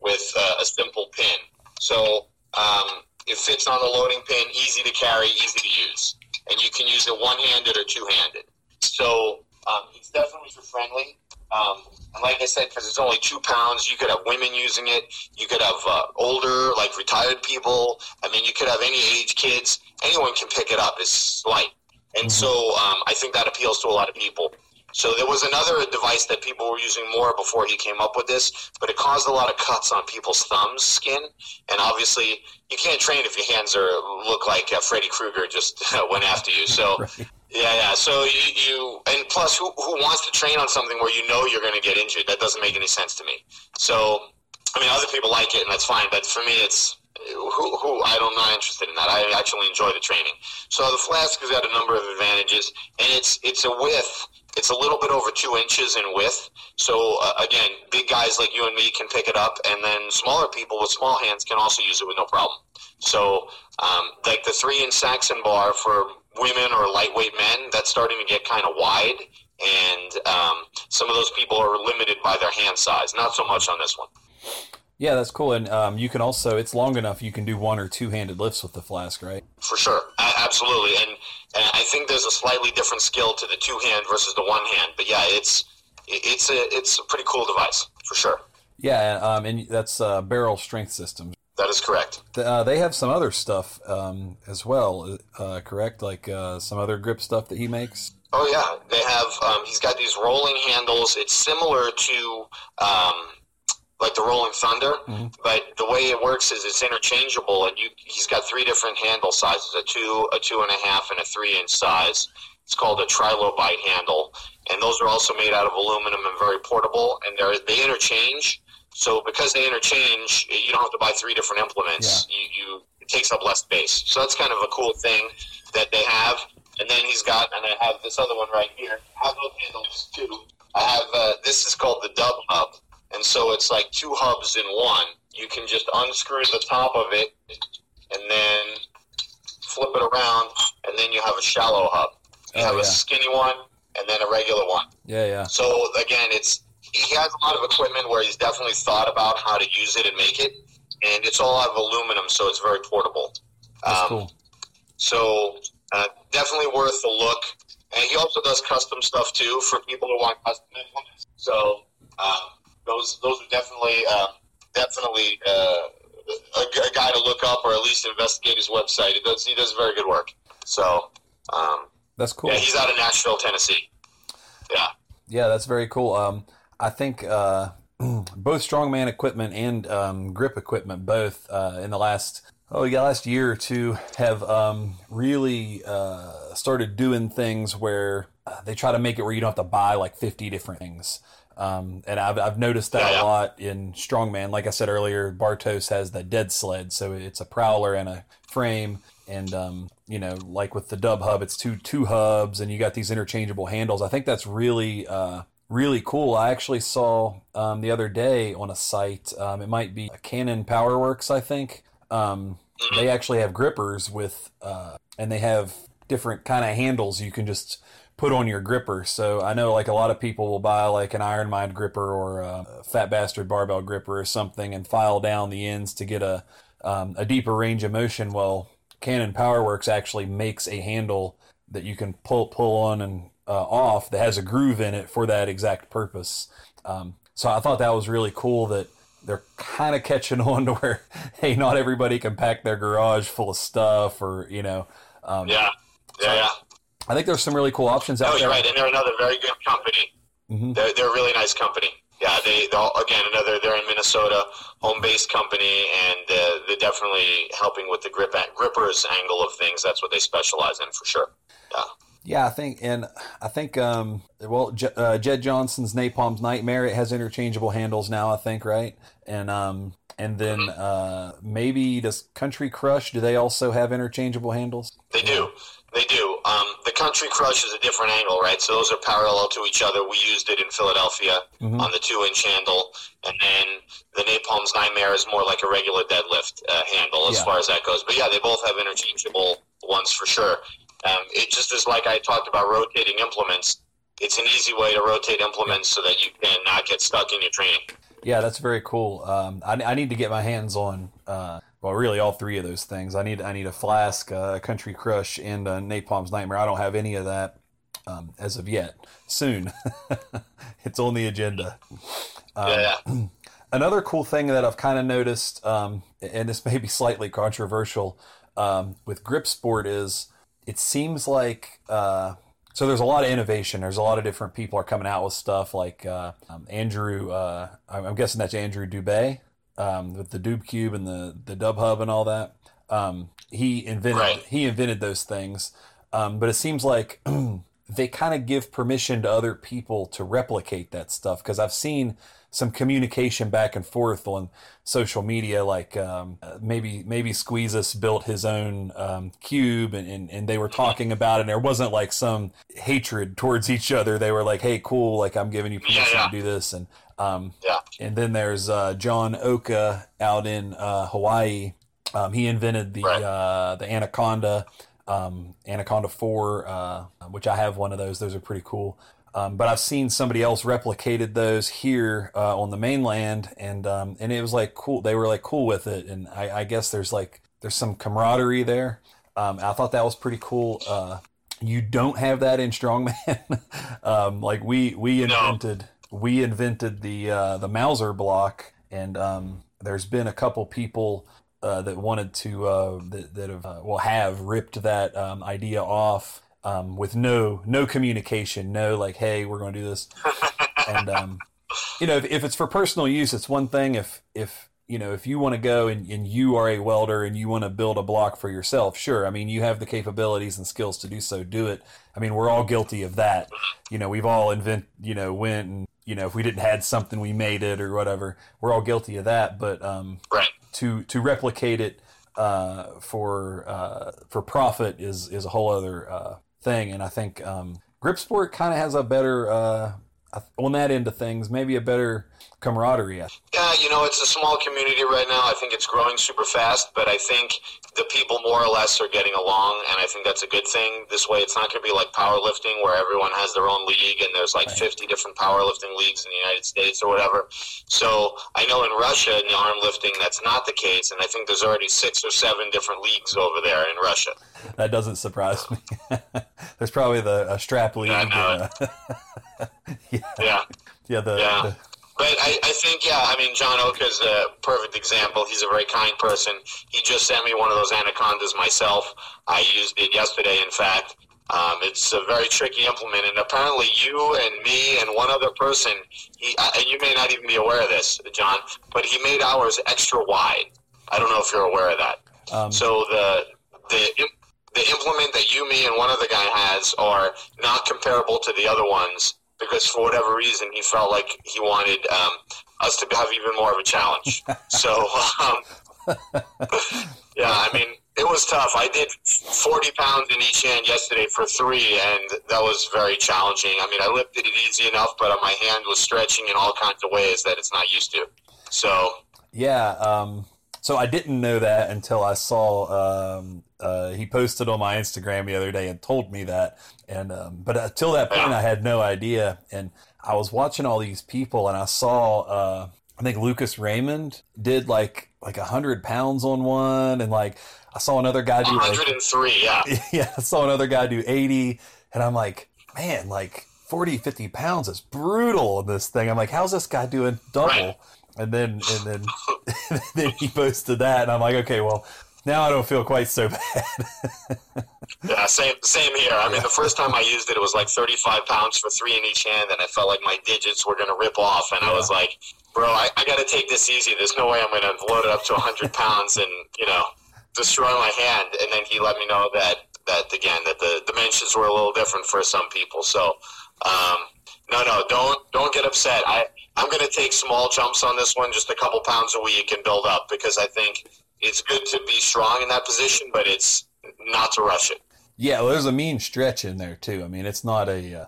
with uh, a simple pin. So um, It fits on the loading pin, easy to carry, easy to use, and you can use it one-handed or two-handed. So um, it's definitely for friendly. Um, and like I said, because it's only two pounds, you could have women using it. You could have uh, older, like retired people. I mean, you could have any age kids. Anyone can pick it up. It's light. And so um, I think that appeals to a lot of people. So there was another device that people were using more before he came up with this, but it caused a lot of cuts on people's thumbs, skin, and obviously you can't train if your hands are look like uh, Freddy Krueger just went after you. So Right. yeah, yeah. So you, you and plus, who who wants to train on something where you know you're going to get injured? That doesn't make any sense to me. So I mean, other people like it, and that's fine. But for me, it's who, who I don't, not interested in that. I actually enjoy the training. So the flask has got a number of advantages, and it's it's a width. It's a little bit over two inches in width. So uh, again, big guys like you and me can pick it up, and then smaller people with small hands can also use it with no problem. So um, like the three inch Saxon bar for women or lightweight men, that's starting to get kind of wide. And um, some of those people are limited by their hand size. Not so much on this one. Yeah, that's cool. And um, you can also, it's long enough, you can do one or two handed lifts with the flask, right? For sure, A- absolutely, and, and I think there's a slightly different skill to the two hand versus the one hand. But yeah, it's it's a it's a pretty cool device for sure. Yeah, um, and that's uh, Barrel Strength Systems. That is correct. Uh, they have some other stuff um, as well, uh, correct? Like uh, some other grip stuff that he makes. Oh yeah, they have. Um, he's got these rolling handles. It's similar to um, like the Rolling Thunder, Mhm. but the way it works is it's interchangeable, and you he's got three different handle sizes: a two, a two and a half, and a three inch size. It's called a trilobite handle, and those are also made out of aluminum and very portable, and they they interchange. So because they interchange, you don't have to buy three different implements. You, you it takes up less space. So that's kind of a cool thing that they have. And then he's got, and I have this other one right here. I have those handles too. I have uh, this is called the Dub Hub, and so it's like two hubs in one. You can just unscrew the top of it, and then flip it around, and then you have a shallow hub. You Oh, have yeah. a skinny one, and then a regular one. Yeah, yeah. So again, it's he has a lot of equipment where he's definitely thought about how to use it and make it, and it's all out of aluminum, so it's very portable. That's Um, cool. So uh, definitely worth a look. And he also does custom stuff too for people who want custom implements. So um, those those are definitely uh, definitely uh, a, a guy to look up or at least investigate his website. He does he does very good work. So um, That's cool. yeah, he's out of Nashville, Tennessee. Yeah. Yeah, that's very cool. Um, I think uh, both strongman equipment and um, grip equipment, both uh, in the last oh yeah last year or two, have um, really uh, started doing things where uh, they try to make it where you don't have to buy like fifty different things. Um, and I've, I've noticed that Yeah, a lot in strongman. Like I said earlier, Bartos has the dead sled, so it's a prowler and a frame. And um, you know, like with the Dub Hub, it's two two hubs, and you got these interchangeable handles. I think that's really uh, really cool. I actually saw um, the other day on a site. Um, it might be Canon PowerWorks, I think. Um, they actually have grippers with, uh, and they have different kind of handles you can just put on your gripper. So I know like a lot of people will buy like an IronMind gripper or a Fat Bastard barbell gripper or something and file down the ends to get a um, a deeper range of motion. Well, Canon PowerWorks actually makes a handle that you can pull pull on and uh, off that has a groove in it for that exact purpose. Um, so I thought that was really cool that they're kind of catching on to where hey, not everybody can pack their garage full of stuff or you know. Um, Yeah. Yeah. Yeah. I think there's some really cool options out No, there. you're right, and they're another very good company. Mhm. They're, they're a really nice company. Yeah, they all, again another they're in Minnesota, home based company, and uh, they're definitely helping with the grip grippers angle of things. That's what they specialize in for sure. Yeah, Yeah, I think, and I think, um, well, J- uh, Jedd Johnson's Napalm's Nightmare it has interchangeable handles now. I think, right? And um, and then uh, maybe does Country Crush? Do they also have interchangeable handles? they do. They do. Um, the Country Crush is a different angle, right? So those are parallel to each other. We used it in Philadelphia Mhm. on the two-inch handle, and then the Napalm's Nightmare is more like a regular deadlift uh, handle as Yeah. far as that goes. But yeah, they both have interchangeable ones for sure. Um, it just is like I talked about rotating implements. It's an easy way to rotate implements so that you can not get stuck in your training. Yeah, that's very cool. Um, I, I need to get my hands on uh, well, really all three of those things. I need I need a flask, uh, a country crush, and a Napalm's Nightmare. I don't have any of that um, as of yet. Soon, it's on the agenda. Um, yeah. Another cool thing that I've kind of noticed, um, and this may be slightly controversial, um, with Grip Sport is it seems like uh, so there's a lot of innovation. There's a lot of different people are coming out with stuff like uh, um, Andrew. Uh, I'm guessing that's Andrew Dubé um, with the Dube Cube and the the Dub Hub and all that. Um, he invented Right. he invented those things, um, but it seems like they kind of give permission to other people to replicate that stuff because I've seen some communication back and forth on social media like um, uh, maybe maybe Squeezus built his own um, cube and, and, and they were talking about it and there wasn't like some hatred towards each other they were like hey cool like I'm giving you permission Yeah, yeah. to do this and um, Yeah. and then there's uh, John Oka out in uh, Hawaii. Um, he invented the Right. uh, the Anaconda, um, Anaconda Four, uh, which I have one of those. Those are pretty cool. Um, but I've seen somebody else replicated those here uh, on the mainland, and um, and it was like cool. They were like cool with it, and I, I guess there's like there's some camaraderie there. Um, I thought that was pretty cool. Uh, you don't have that in strongman. um, like we we No. invented we invented the uh, the Mauser block, and um, there's been a couple people uh, that wanted to uh, that, that have uh, well have ripped that um, idea off um, with no no communication, no like hey we're going to do this, and um, you know if, if it's for personal use, it's one thing. If if you know if you want to go and, and you are a welder and you want to build a block for yourself, sure. I mean you have the capabilities and skills to do so. Do it. I mean we're all guilty of that. You know we've all invent you know went and you know if we didn't had something we made it or whatever. We're all guilty of that. But um, Right. to to replicate it uh, for uh, for profit is is a whole other uh, thing, and I think um, Gripsport kind of has a better uh, on that end of things, maybe a better camaraderie. Yeah, you know, it's a small community right now. I think it's growing super fast, but I think the people more or less are getting along, and I think that's a good thing. This way, it's not going to be like powerlifting where everyone has their own league and there's like Right. 50 different powerlifting leagues in the United States or whatever. So I know in Russia, in the arm lifting, that's not the case, and I think there's already six or seven different leagues over there in Russia. That doesn't surprise me. There's probably the a strap league. I know and, yeah, Yeah. yeah, the, Yeah. the But I, I think, yeah, I mean, John Oka is a perfect example. He's a very kind person. He just sent me one of those anacondas myself. I used it yesterday, in fact. Um, it's a very tricky implement, and apparently you and me and one other person, he, and you may not even be aware of this, John, but he made ours extra wide. I don't know if you're aware of that. um, So the the the implement that you, me, and one other guy has are not comparable to the other ones because for whatever reason he felt like he wanted um, us to have even more of a challenge. so um, yeah, I mean it was tough. I did 40 pounds in each hand yesterday for three, and that was very challenging. I mean, I lifted it easy enough, but my hand was stretching in all kinds of ways that it's not used to. So Yeah. Um, so I didn't know that until I saw um, uh, he posted on my Instagram the other day and told me that. And um, but until that point, I had no idea. And I was watching all these people, and I saw uh, I think Lucas Raymond did like like a hundred pounds on one, and like I saw another guy do like 103, yeah. yeah, I saw another guy do 80, and I'm like, man, like 40, 50 pounds is brutal in this thing. I'm like, how's this guy doing double? Right. And then and then and then he posted that, and I'm like, okay, well, now I don't feel quite so bad. Yeah, same same here. I mean, the first time I used it, it was like 35 pounds for three in each hand, and I felt like my digits were going to rip off. And I was like, bro, I, I got to take this easy. There's no way I'm going to load it up to 100 pounds and, you know, destroy my hand. And then he let me know that, that again, that the dimensions were a little different for some people. So, um, no, no, don't don't get upset. I, I'm going to take small jumps on this one, just a couple pounds a week and build up because I think it's good to be strong in that position, but it's not to rush it. yeah, well, there's a mean stretch in there too. I mean, it's not a uh,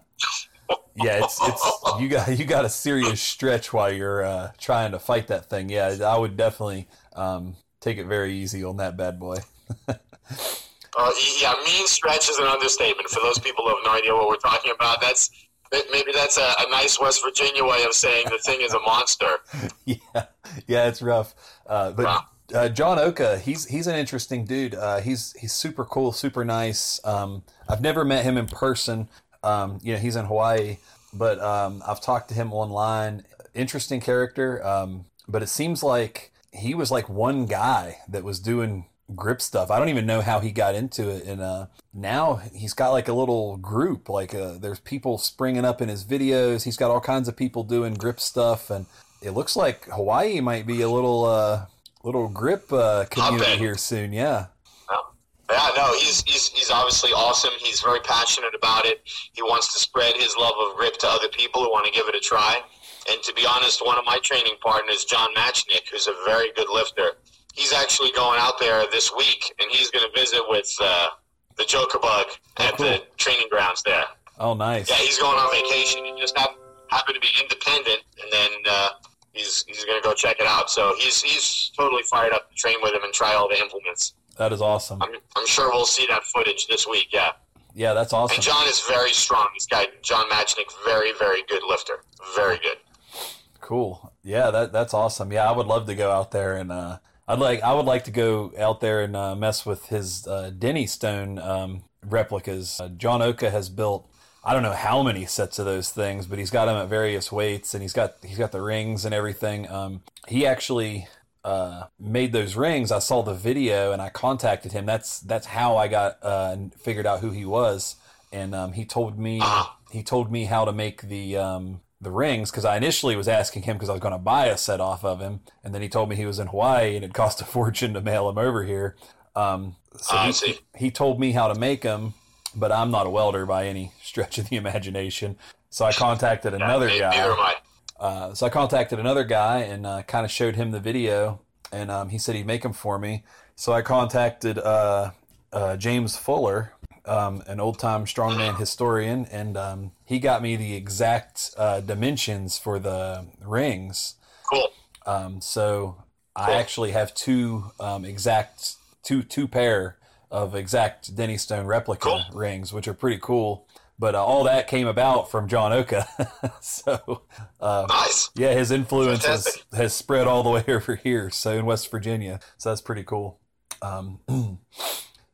yeah, it's it's you got you got a serious stretch while you're uh, trying to fight that thing. Yeah, I would definitely um, take it very easy on that bad boy. Uh, yeah, mean stretch is an understatement. For those people who have no idea what we're talking about, that's maybe that's a, a nice West Virginia way of saying the thing is a monster. yeah, yeah, it's rough. Uh, but Wow. Uh, John Oka, he's he's an interesting dude. Uh, he's he's super cool, super nice. Um, I've never met him in person. Um, you know, he's in Hawaii, but um, I've talked to him online. Interesting character, um, but it seems like he was like one guy that was doing grip stuff. I don't even know how he got into it, and uh, now he's got like a little group. Like uh, there's people springing up in his videos. He's got all kinds of people doing grip stuff, and it looks like Hawaii might be a little uh, little grip uh, community here soon. Yeah. Yeah, no, he's, he's he's obviously awesome. He's very passionate about it. He wants to spread his love of grip to other people who want to give it a try. And to be honest, one of my training partners, John Matchnick, who's a very good lifter, he's actually going out there this week, and he's going to visit with uh, the Joker Bug at cool. the training grounds there. Oh, nice. Yeah, he's going on vacation. He just hap- happened to be independent, and then uh, he's he's going to go check it out. So he's he's totally fired up to train with him and try all the implements. That is awesome. I'm, I'm sure we'll see that footage this week. Yeah. Yeah, that's And awesome. John is very strong. This guy, John Matchnick, very, very good lifter. Very good. Cool. Yeah, that that's awesome. Yeah, I would love to go out there and uh, I'd like I would like to go out there and uh, mess with his uh, Dinnie Stone um, replicas. Uh, John Oka has built I don't know how many sets of those things, but he's got them at various weights and he's got he's got the rings and everything. Um, he actually uh, made those rings. I saw the video and I contacted him. That's that's how I got uh, figured out who he was. And um, he told me he told me how to make the um, the rings because I initially was asking him because I was going to buy a set off of him, and then he told me he was in Hawaii and it cost a fortune to mail him over here. Um, so I he, see. he told me how to make them, but I'm not a welder by any stretch of the imagination. So I contacted another guy. Neither am I. Uh, so I contacted another guy and uh, kind of showed him the video, and um, he said he'd make them for me. So I contacted uh, uh, James Fuller, um, an old time strongman historian, and um, he got me the exact uh, dimensions for the rings. Cool. Um, so I actually have two um, exact two two pair of exact Dinnie Stone replica Cool. rings, which are pretty cool. But uh, all that came about from John Oka. so uh, Nice. yeah, his influence has, has spread all the way over here, so in West Virginia. So that's pretty cool. Um,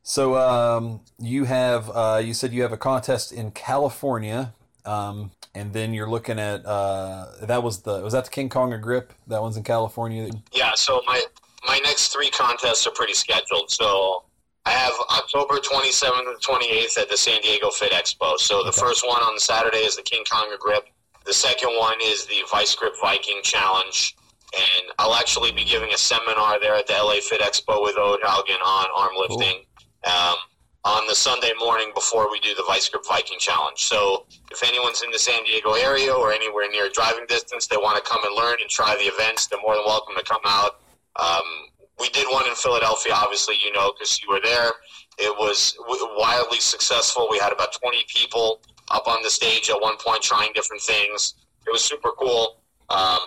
so um, you have uh, you said you have a contest in California, um, and then you're looking at uh, that was the was that the King Kong grip? That one's in California. Yeah, so my my next three contests are pretty scheduled. So I have October 27th and 28th at the San Diego Fit Expo. So the Okay. first one on Saturday is the King Konga Grip. The second one is the ViseGrip Viking Challenge. And I'll actually be giving a seminar there at the LA Fit Expo with Odd Haugen on arm lifting um, on the Sunday morning before we do the ViseGrip Viking Challenge. So if anyone's in the San Diego area or anywhere near driving distance, they want to come and learn and try the events, they're more than welcome to come out. Um, we did one in Philadelphia, obviously, you know, because you were there. It was wildly successful. We had about 20 people up on the stage at one point trying different things. It was super cool. Um,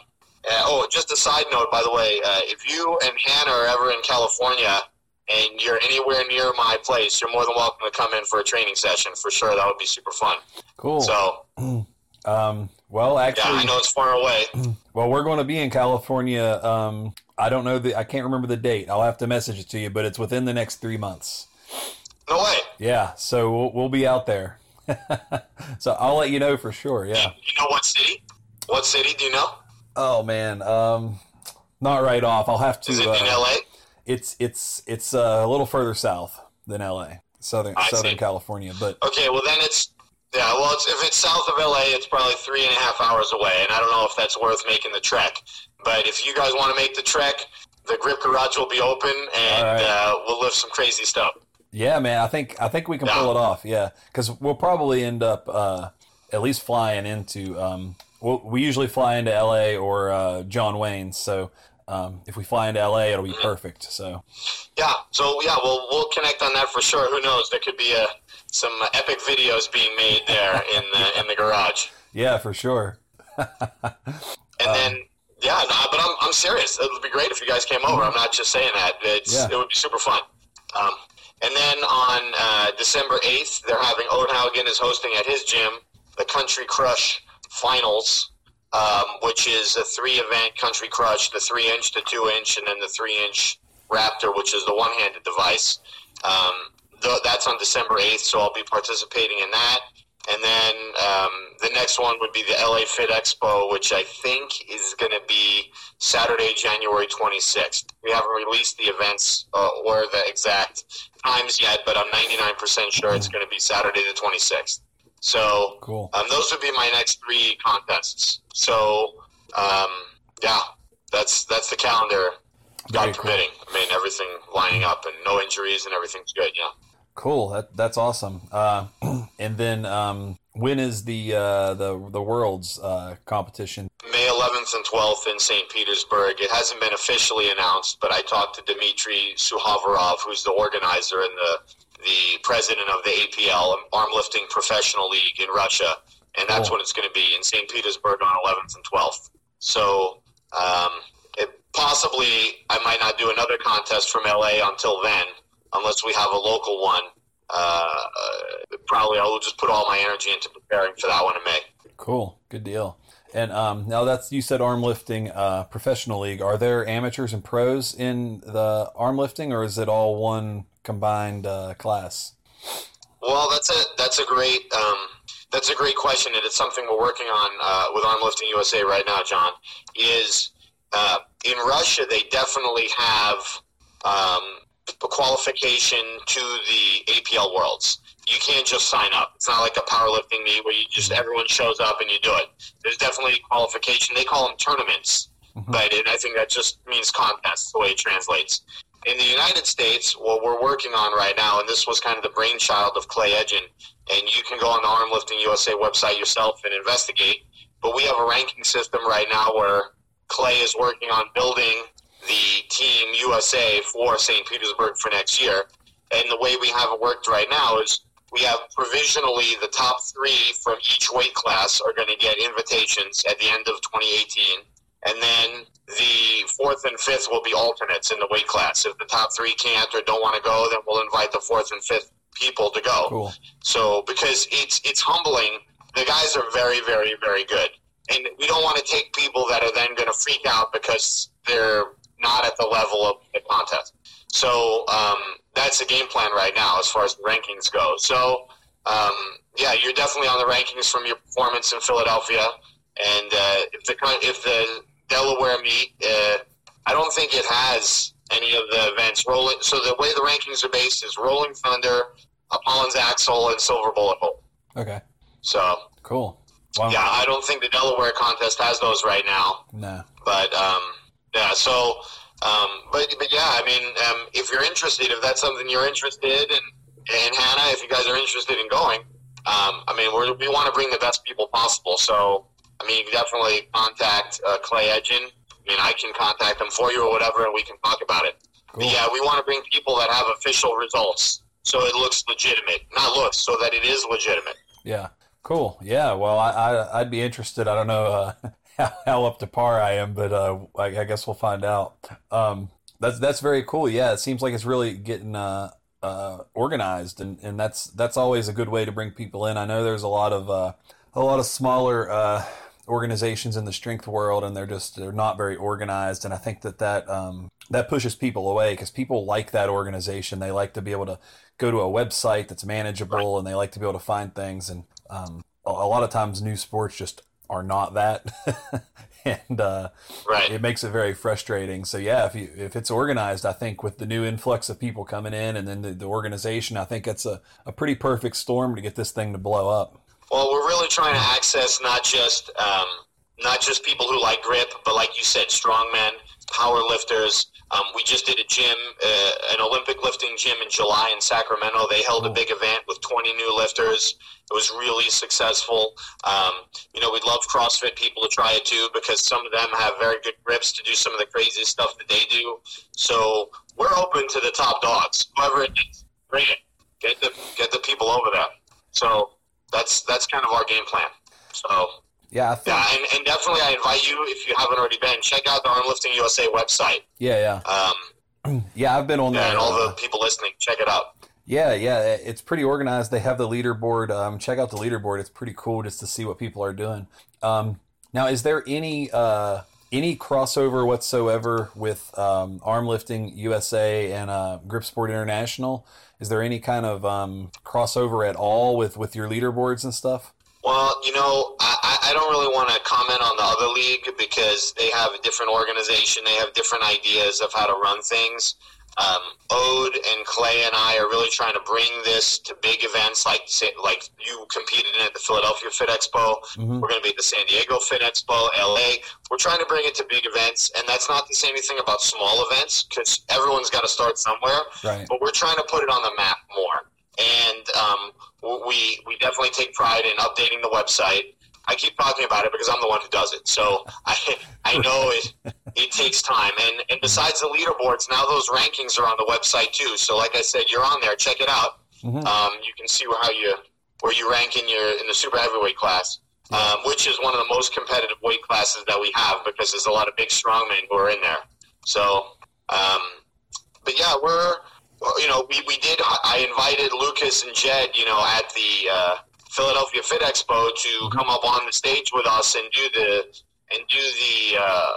uh, oh, just a side note, by the way, uh, if you and Hannah are ever in California and you're anywhere near my place, you're more than welcome to come in for a training session for sure. That would be super fun. Cool. So, um, well, yeah, actually, I know it's far away. well, we're going to be in California. Um, I don't know the I can't remember the date. I'll have to message it to you, but it's within the next three months. No way. Yeah, so we'll, we'll be out there. so I'll let you know for sure. Yeah. You know what city? What city do you know? Oh man, um, not right off. I'll have to. Is it in uh, LA? It's it's it's uh, a little further south than L.A. Southern I Southern see. California, but Okay, well then it's yeah. Well, it's, if it's south of LA, it's probably three and a half hours away, and I don't know if that's worth making the trek. But if you guys want to make the trek, the Grip Garage will be open, and right. uh, we'll lift some crazy stuff. yeah, man, I think I think we can Yeah. pull it off. Yeah, because we'll probably end up uh, at least flying into. Um, we'll, we usually fly into L.A. or uh, John Wayne, so. Um, if we fly into LA, it'll be perfect. So, Yeah. So yeah, we'll we'll connect on that for sure. Who knows? There could be uh some epic videos being made there in the in the garage. yeah, for sure. And then, yeah, no, but I'm, I'm serious. It would be great if you guys came over. I'm not just saying that. It's, Yeah. It would be super fun. Um, and then on uh, December 8th, they're having Odd Haugen is hosting at his gym the Country Crush Finals, um, which is a three event Country Crush, the three inch, the two inch, and then the three inch Raptor, which is the one-handed device. Um, th- that's on December 8th, so I'll be participating in that. And then um, the next one would be the LA Fit Expo, which I think is going to be Saturday, January 26th. We haven't released the events uh, or the exact times yet, but I'm 99% sure it's going to be Saturday the 26th. So Cool. um, those would be my next three contests. So um, yeah, that's that's the calendar. Very God cool. permitting. I mean, everything lining up and no injuries and everything's good. Yeah. Cool. That that's awesome. Uh, and then um, when is the uh, the the world's uh, competition? May 11th and 12th in St. Petersburg. It hasn't been officially announced, but I talked to Dmitry Suhavarov, who's the organizer and the the president of the APL, Arm Lifting Professional League in Russia, and that's when it's going to be in St. Petersburg on 11th and 12th. So um, it, possibly I might not do another contest from LA until then, unless we have a local one. Uh, uh, probably I'll just put all my energy into preparing for that one in May. Cool. Good deal. And um, now that's you said arm lifting uh, professional league. Are there amateurs and pros in the arm lifting, or is it all one combined uh, class? Well, that's a that's a great um, that's a great question, and it's something we're working on uh, with Arm Lifting USA right now. John is uh, in Russia. They definitely have um, qualification to the APL Worlds. You can't just sign up. It's not like a powerlifting meet where you just everyone shows up and you do it. There's definitely a qualification. They call them tournaments, Mhm. but and I think that just means contests the way it translates. In the United States, what we're working on right now, and this was kind of the brainchild of Clay Edgin, and you can go on the Arm Lifting USA website yourself and investigate. But we have a ranking system right now where Clay is working on building the team USA for St. Petersburg for next year. And the way we have it worked right now is we have provisionally the top three from each weight class are going to get invitations at the end of 2018. And then the fourth and fifth will be alternates in the weight class. If the top three can't or don't want to go, then we'll invite the fourth and fifth people to go. Cool. So because it's it's humbling, the guys are very very very good, and we don't want to take people that are then going to freak out because they're not at the level of the contest. So um, that's the game plan right now as far as the rankings go. So um, yeah, you're definitely on the rankings from your performance in Philadelphia, and uh, if the if the Delaware meet, uh, I don't think it has any of the events rolling. So the way the rankings are based is Rolling Thunder, Apollon's Axle, and Silver Bullet Hold. Okay. So Cool. Wow. yeah, I don't think the Delaware contest has those right now. No. But um, yeah, so um, but but yeah, I mean, um, if you're interested, if that's something you're interested in, and Hannah, if you guys are interested in going, um, I mean, we're, we want to bring the best people possible. So I mean, you can definitely contact uh, Clay Edgin. I mean, I can contact him for you or whatever, and we can talk about it. Cool. But yeah, we want to bring people that have official results, so it looks legitimate. Not looks, so that it is legitimate. Yeah. Cool. Yeah. Well, I, I I'd be interested. I don't know uh, how, how up to par I am, but uh, I, I guess we'll find out. Um, that's that's very cool. Yeah. It seems like it's really getting uh, uh, organized, and, and that's that's always a good way to bring people in. I know there's a lot of uh, a lot of smaller uh, organizations in the strength world, and they're just they're not very organized. And I think that that um, that pushes people away because people like that organization. They like to be able to go to a website that's manageable, and they like to be able to find things. And um, a lot of times, new sports just are not that, and uh, Right. it makes it very frustrating. So yeah, if you if it's organized, I think with the new influx of people coming in, and then the, the organization, I think it's a, a pretty perfect storm to get this thing to blow up. Well, we're really trying to access not just um, not just people who like grip, but like you said, strongmen, power lifters. Um, we just did a gym, uh, an Olympic lifting gym in July in Sacramento. They held a big event with 20 new lifters. It was really successful. Um, you know, we'd love CrossFit people to try it too because some of them have very good grips to do some of the crazy stuff that they do. So we're open to the top dogs, whoever it is. Bring it. Get the get the people over there. So that's that's kind of our game plan. So Yeah, I think. yeah, and, and definitely I invite you if you haven't already been, check out the Arm Lifting USA website. Yeah, Um, yeah, yeah. I've been on there. and all uh, the people listening, check it out. Yeah, yeah, it's pretty organized. They have the leaderboard. Um, check out the leaderboard. It's pretty cool just to see what people are doing. Um, now, is there any uh, any crossover whatsoever with um, arm lifting USA and uh, Grip Sport International? Is there any kind of um, crossover at all with with your leaderboards and stuff? Well, you know, I, don't really want to comment on the other league because they have a different organization. They have different ideas of how to run things. Um, Odd and Clay and I are really trying to bring this to big events like say, like you competed in at the Philadelphia Fit Expo. Mhm. We're going to be at the San Diego Fit Expo, LA. We're trying to bring it to big events, and that's not to say anything about small events because everyone's got to start somewhere Right. but we're trying to put it on the map more. And um, we we definitely take pride in updating the website. I keep talking about it because I'm the one who does it, so I I know it it takes time. And and besides the leaderboards, now those rankings are on the website too. So like I said, you're on there. Check it out. Mhm. Um, you can see where how you where you rank in your in the super heavyweight class. Um, which is one of the most competitive weight classes that we have because there's a lot of big strongmen who are in there. So, um, but yeah, we're you know we, we did. I invited Lucas and Jedd, you know, at the uh, Philadelphia Fit Expo to come up on the stage with us and do the and do the uh,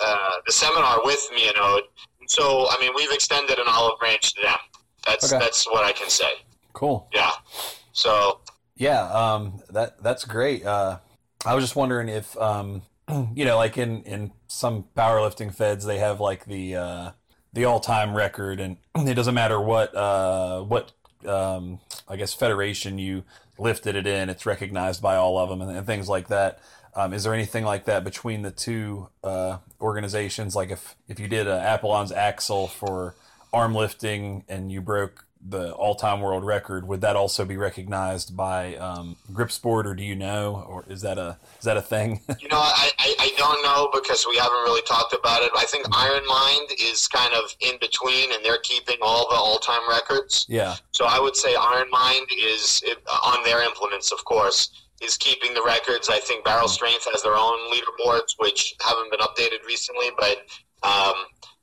uh, the seminar with me and Odd. So I mean, we've extended an olive branch to them. That's Okay. that's what I can say. Cool. Yeah. So Yeah, um, that that's great. Uh, I was just wondering if, um, you know, like in, in some powerlifting feds, they have like the uh, the all time record, and it doesn't matter what uh, what um, I guess federation you lifted it in, it's recognized by all of them, and, and things like that. Um, is there anything like that between the two uh, organizations? Like if if you did a Apollon's axle for arm lifting and you broke the all-time world record, would that also be recognized by um, Grip Sport, or do you know, or is that a is that a thing? You know, I, I, I don't know because we haven't really talked about it. I think IronMind is kind of in between, and they're keeping all the all-time records. yeah, So I would say IronMind is on their implements, of course, is keeping the records. I think Barrel Strength has their own leaderboards, which haven't been updated recently, but um,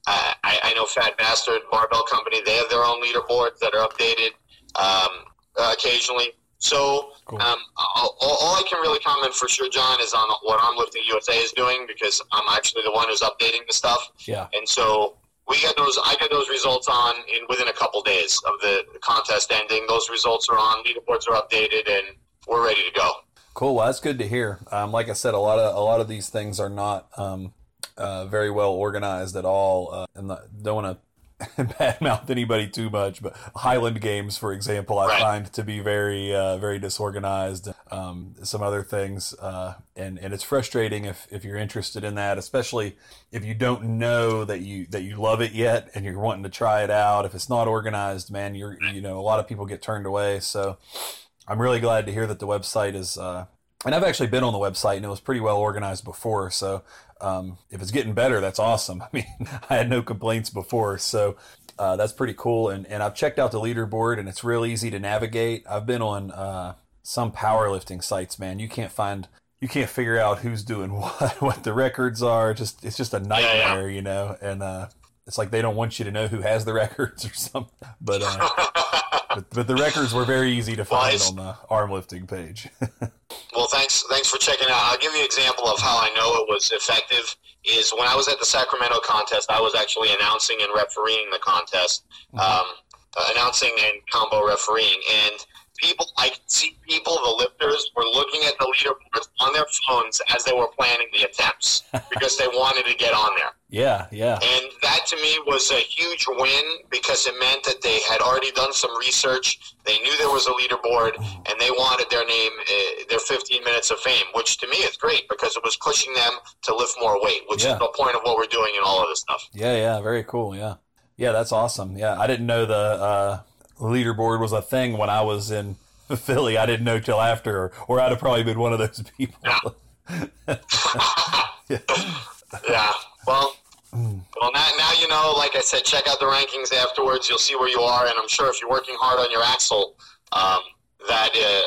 I, I know Fat Bastard Barbell Company they have their own leaderboards that are updated um, uh, occasionally. So Cool. um, all, all I can really comment for sure, John, is on what Arm Lifting USA is doing because I'm actually the one who's updating the stuff. yeah, And so we get those. I get those results on in within a couple days of the contest ending. Those results are on. Leaderboards are updated, and we're ready to go. cool. Well, that's good to hear. Um, like I said, a lot of a lot of these things are not um, uh, very well organized at all, uh, and the, don't want to badmouth anybody too much. But Highland Games, for example, I Right. find to be very uh, very disorganized. Um, some other things, uh, and and it's frustrating if if you're interested in that, especially if you don't know that you that you love it yet and you're wanting to try it out. If it's not organized, man, you're you know a lot of people get turned away. So I'm really glad to hear that the website is. Uh, and I've actually been on the website and it was pretty well organized before. So um, if it's getting better, that's awesome. I mean, I had no complaints before, so uh, that's pretty cool. And and I've checked out the leaderboard and it's real easy to navigate. I've been on uh, some powerlifting sites, man. You can't find. You can't figure out who's doing what, what the records are. Just it's just a nightmare, you know. And uh, it's like they don't want you to know who has the records or something. But uh, but, but the records were very easy to find Wise. on the arm lifting page. Well, thanks. Thanks for checking out. I'll give you an example of how I know it was effective. Is when I was at the Sacramento contest, I was actually announcing and refereeing the contest, um, uh, announcing and combo refereeing, and people. I could see people, the lifters, were looking at the leaderboards on their phones as they were planning the attempts because they wanted to get on there. yeah, yeah. And that to me was a huge win because it meant that they had already done some research. They knew there was a leaderboard and they wanted their name, uh, their 15 minutes of fame, which to me is great because it was pushing them to lift more weight, which Yeah. is the point of what we're doing in all of this stuff. Yeah, yeah, very cool. Yeah, yeah, that's awesome. Yeah, I didn't know the uh, leaderboard was a thing when I was in Philly. I didn't know till after, or, or I'd have probably been one of those people. Yeah. Well, well now, now you know, like I said, check out the rankings afterwards. You'll see where you are. And I'm sure if you're working hard on your axle, um, that, uh,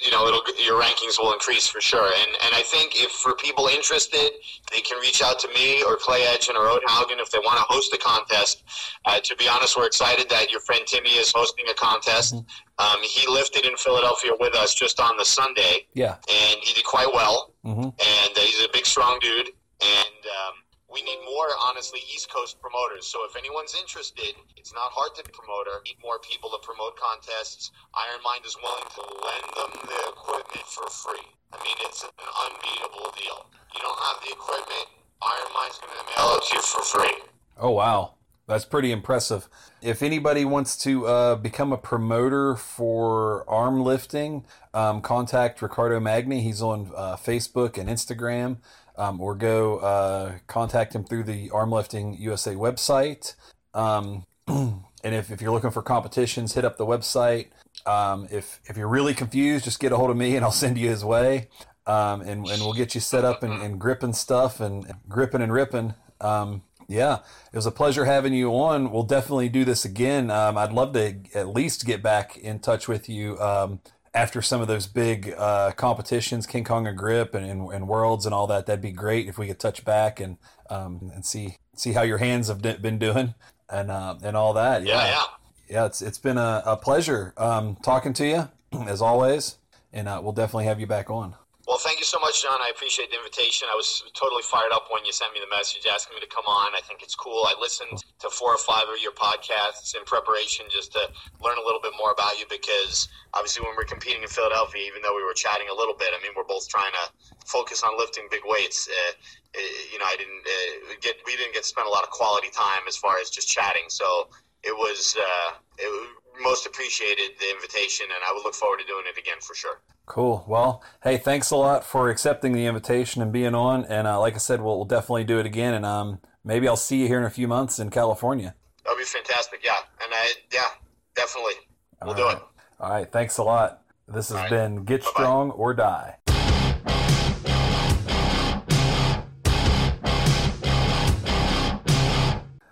you know, it'll your rankings will increase for sure. And and I think if for people interested, they can reach out to me or Clay Edgin or Odd Haugen if they want to host a contest. Uh, to be honest, we're excited that your friend Timmy is hosting a contest. Um, he lifted in Philadelphia with us just on the Sunday, Yeah. and he did quite well hmm and uh, he's a big, strong dude. and um, we need more, honestly, East Coast promoters. So if anyone's interested, it's not hard to promoter. We need more people to promote contests. IronMind is willing to lend them the equipment for free. I mean, it's an unbeatable deal. You don't have the equipment, IronMind's going to mail it to you for free. Oh wow, that's pretty impressive. If anybody wants to uh, become a promoter for arm lifting, um, contact Riccardo Magni. He's on uh, Facebook and Instagram, um, or go uh, contact him through the Armlifting USA website. Um, and if, if you're looking for competitions, hit up the website. Um, if if you're really confused, just get a hold of me and I'll send you his way. Um, and, and we'll get you set up and, and gripping stuff and gripping and ripping. Um, yeah, it was a pleasure having you on. We'll definitely do this again. Um, I'd love to at least get back in touch with you um, after some of those big uh, competitions, King Kong and Grip and, and, and, Worlds and all that. That'd be great if we could touch back and um, and see see how your hands have been doing and uh, and all that. Yeah, yeah, yeah. It's it's been a, a pleasure um, talking to you as always, and uh, we'll definitely have you back on. Well, thank you so much, John. I appreciate the invitation. I was totally fired up when you sent me the message asking me to come on. I think it's cool. I listened to four or five of your podcasts in preparation just to learn a little bit more about you because obviously when we're competing in Philadelphia, even though we were chatting a little bit, I mean, we're both trying to focus on lifting big weights. Uh, uh you know, I didn't uh, get we didn't get to spend a lot of quality time as far as just chatting. So it was uh, it most appreciated the invitation, and I would look forward to doing it again for sure. Cool. Well, hey, thanks a lot for accepting the invitation and being on. And uh, like I said, we'll, we'll, definitely do it again. And um, maybe I'll see you here in a few months in California. That'll be fantastic. Yeah. And I, yeah, definitely. We'll do right. it. All right. Thanks a lot. This has been Get Bye-bye. Strong or Die.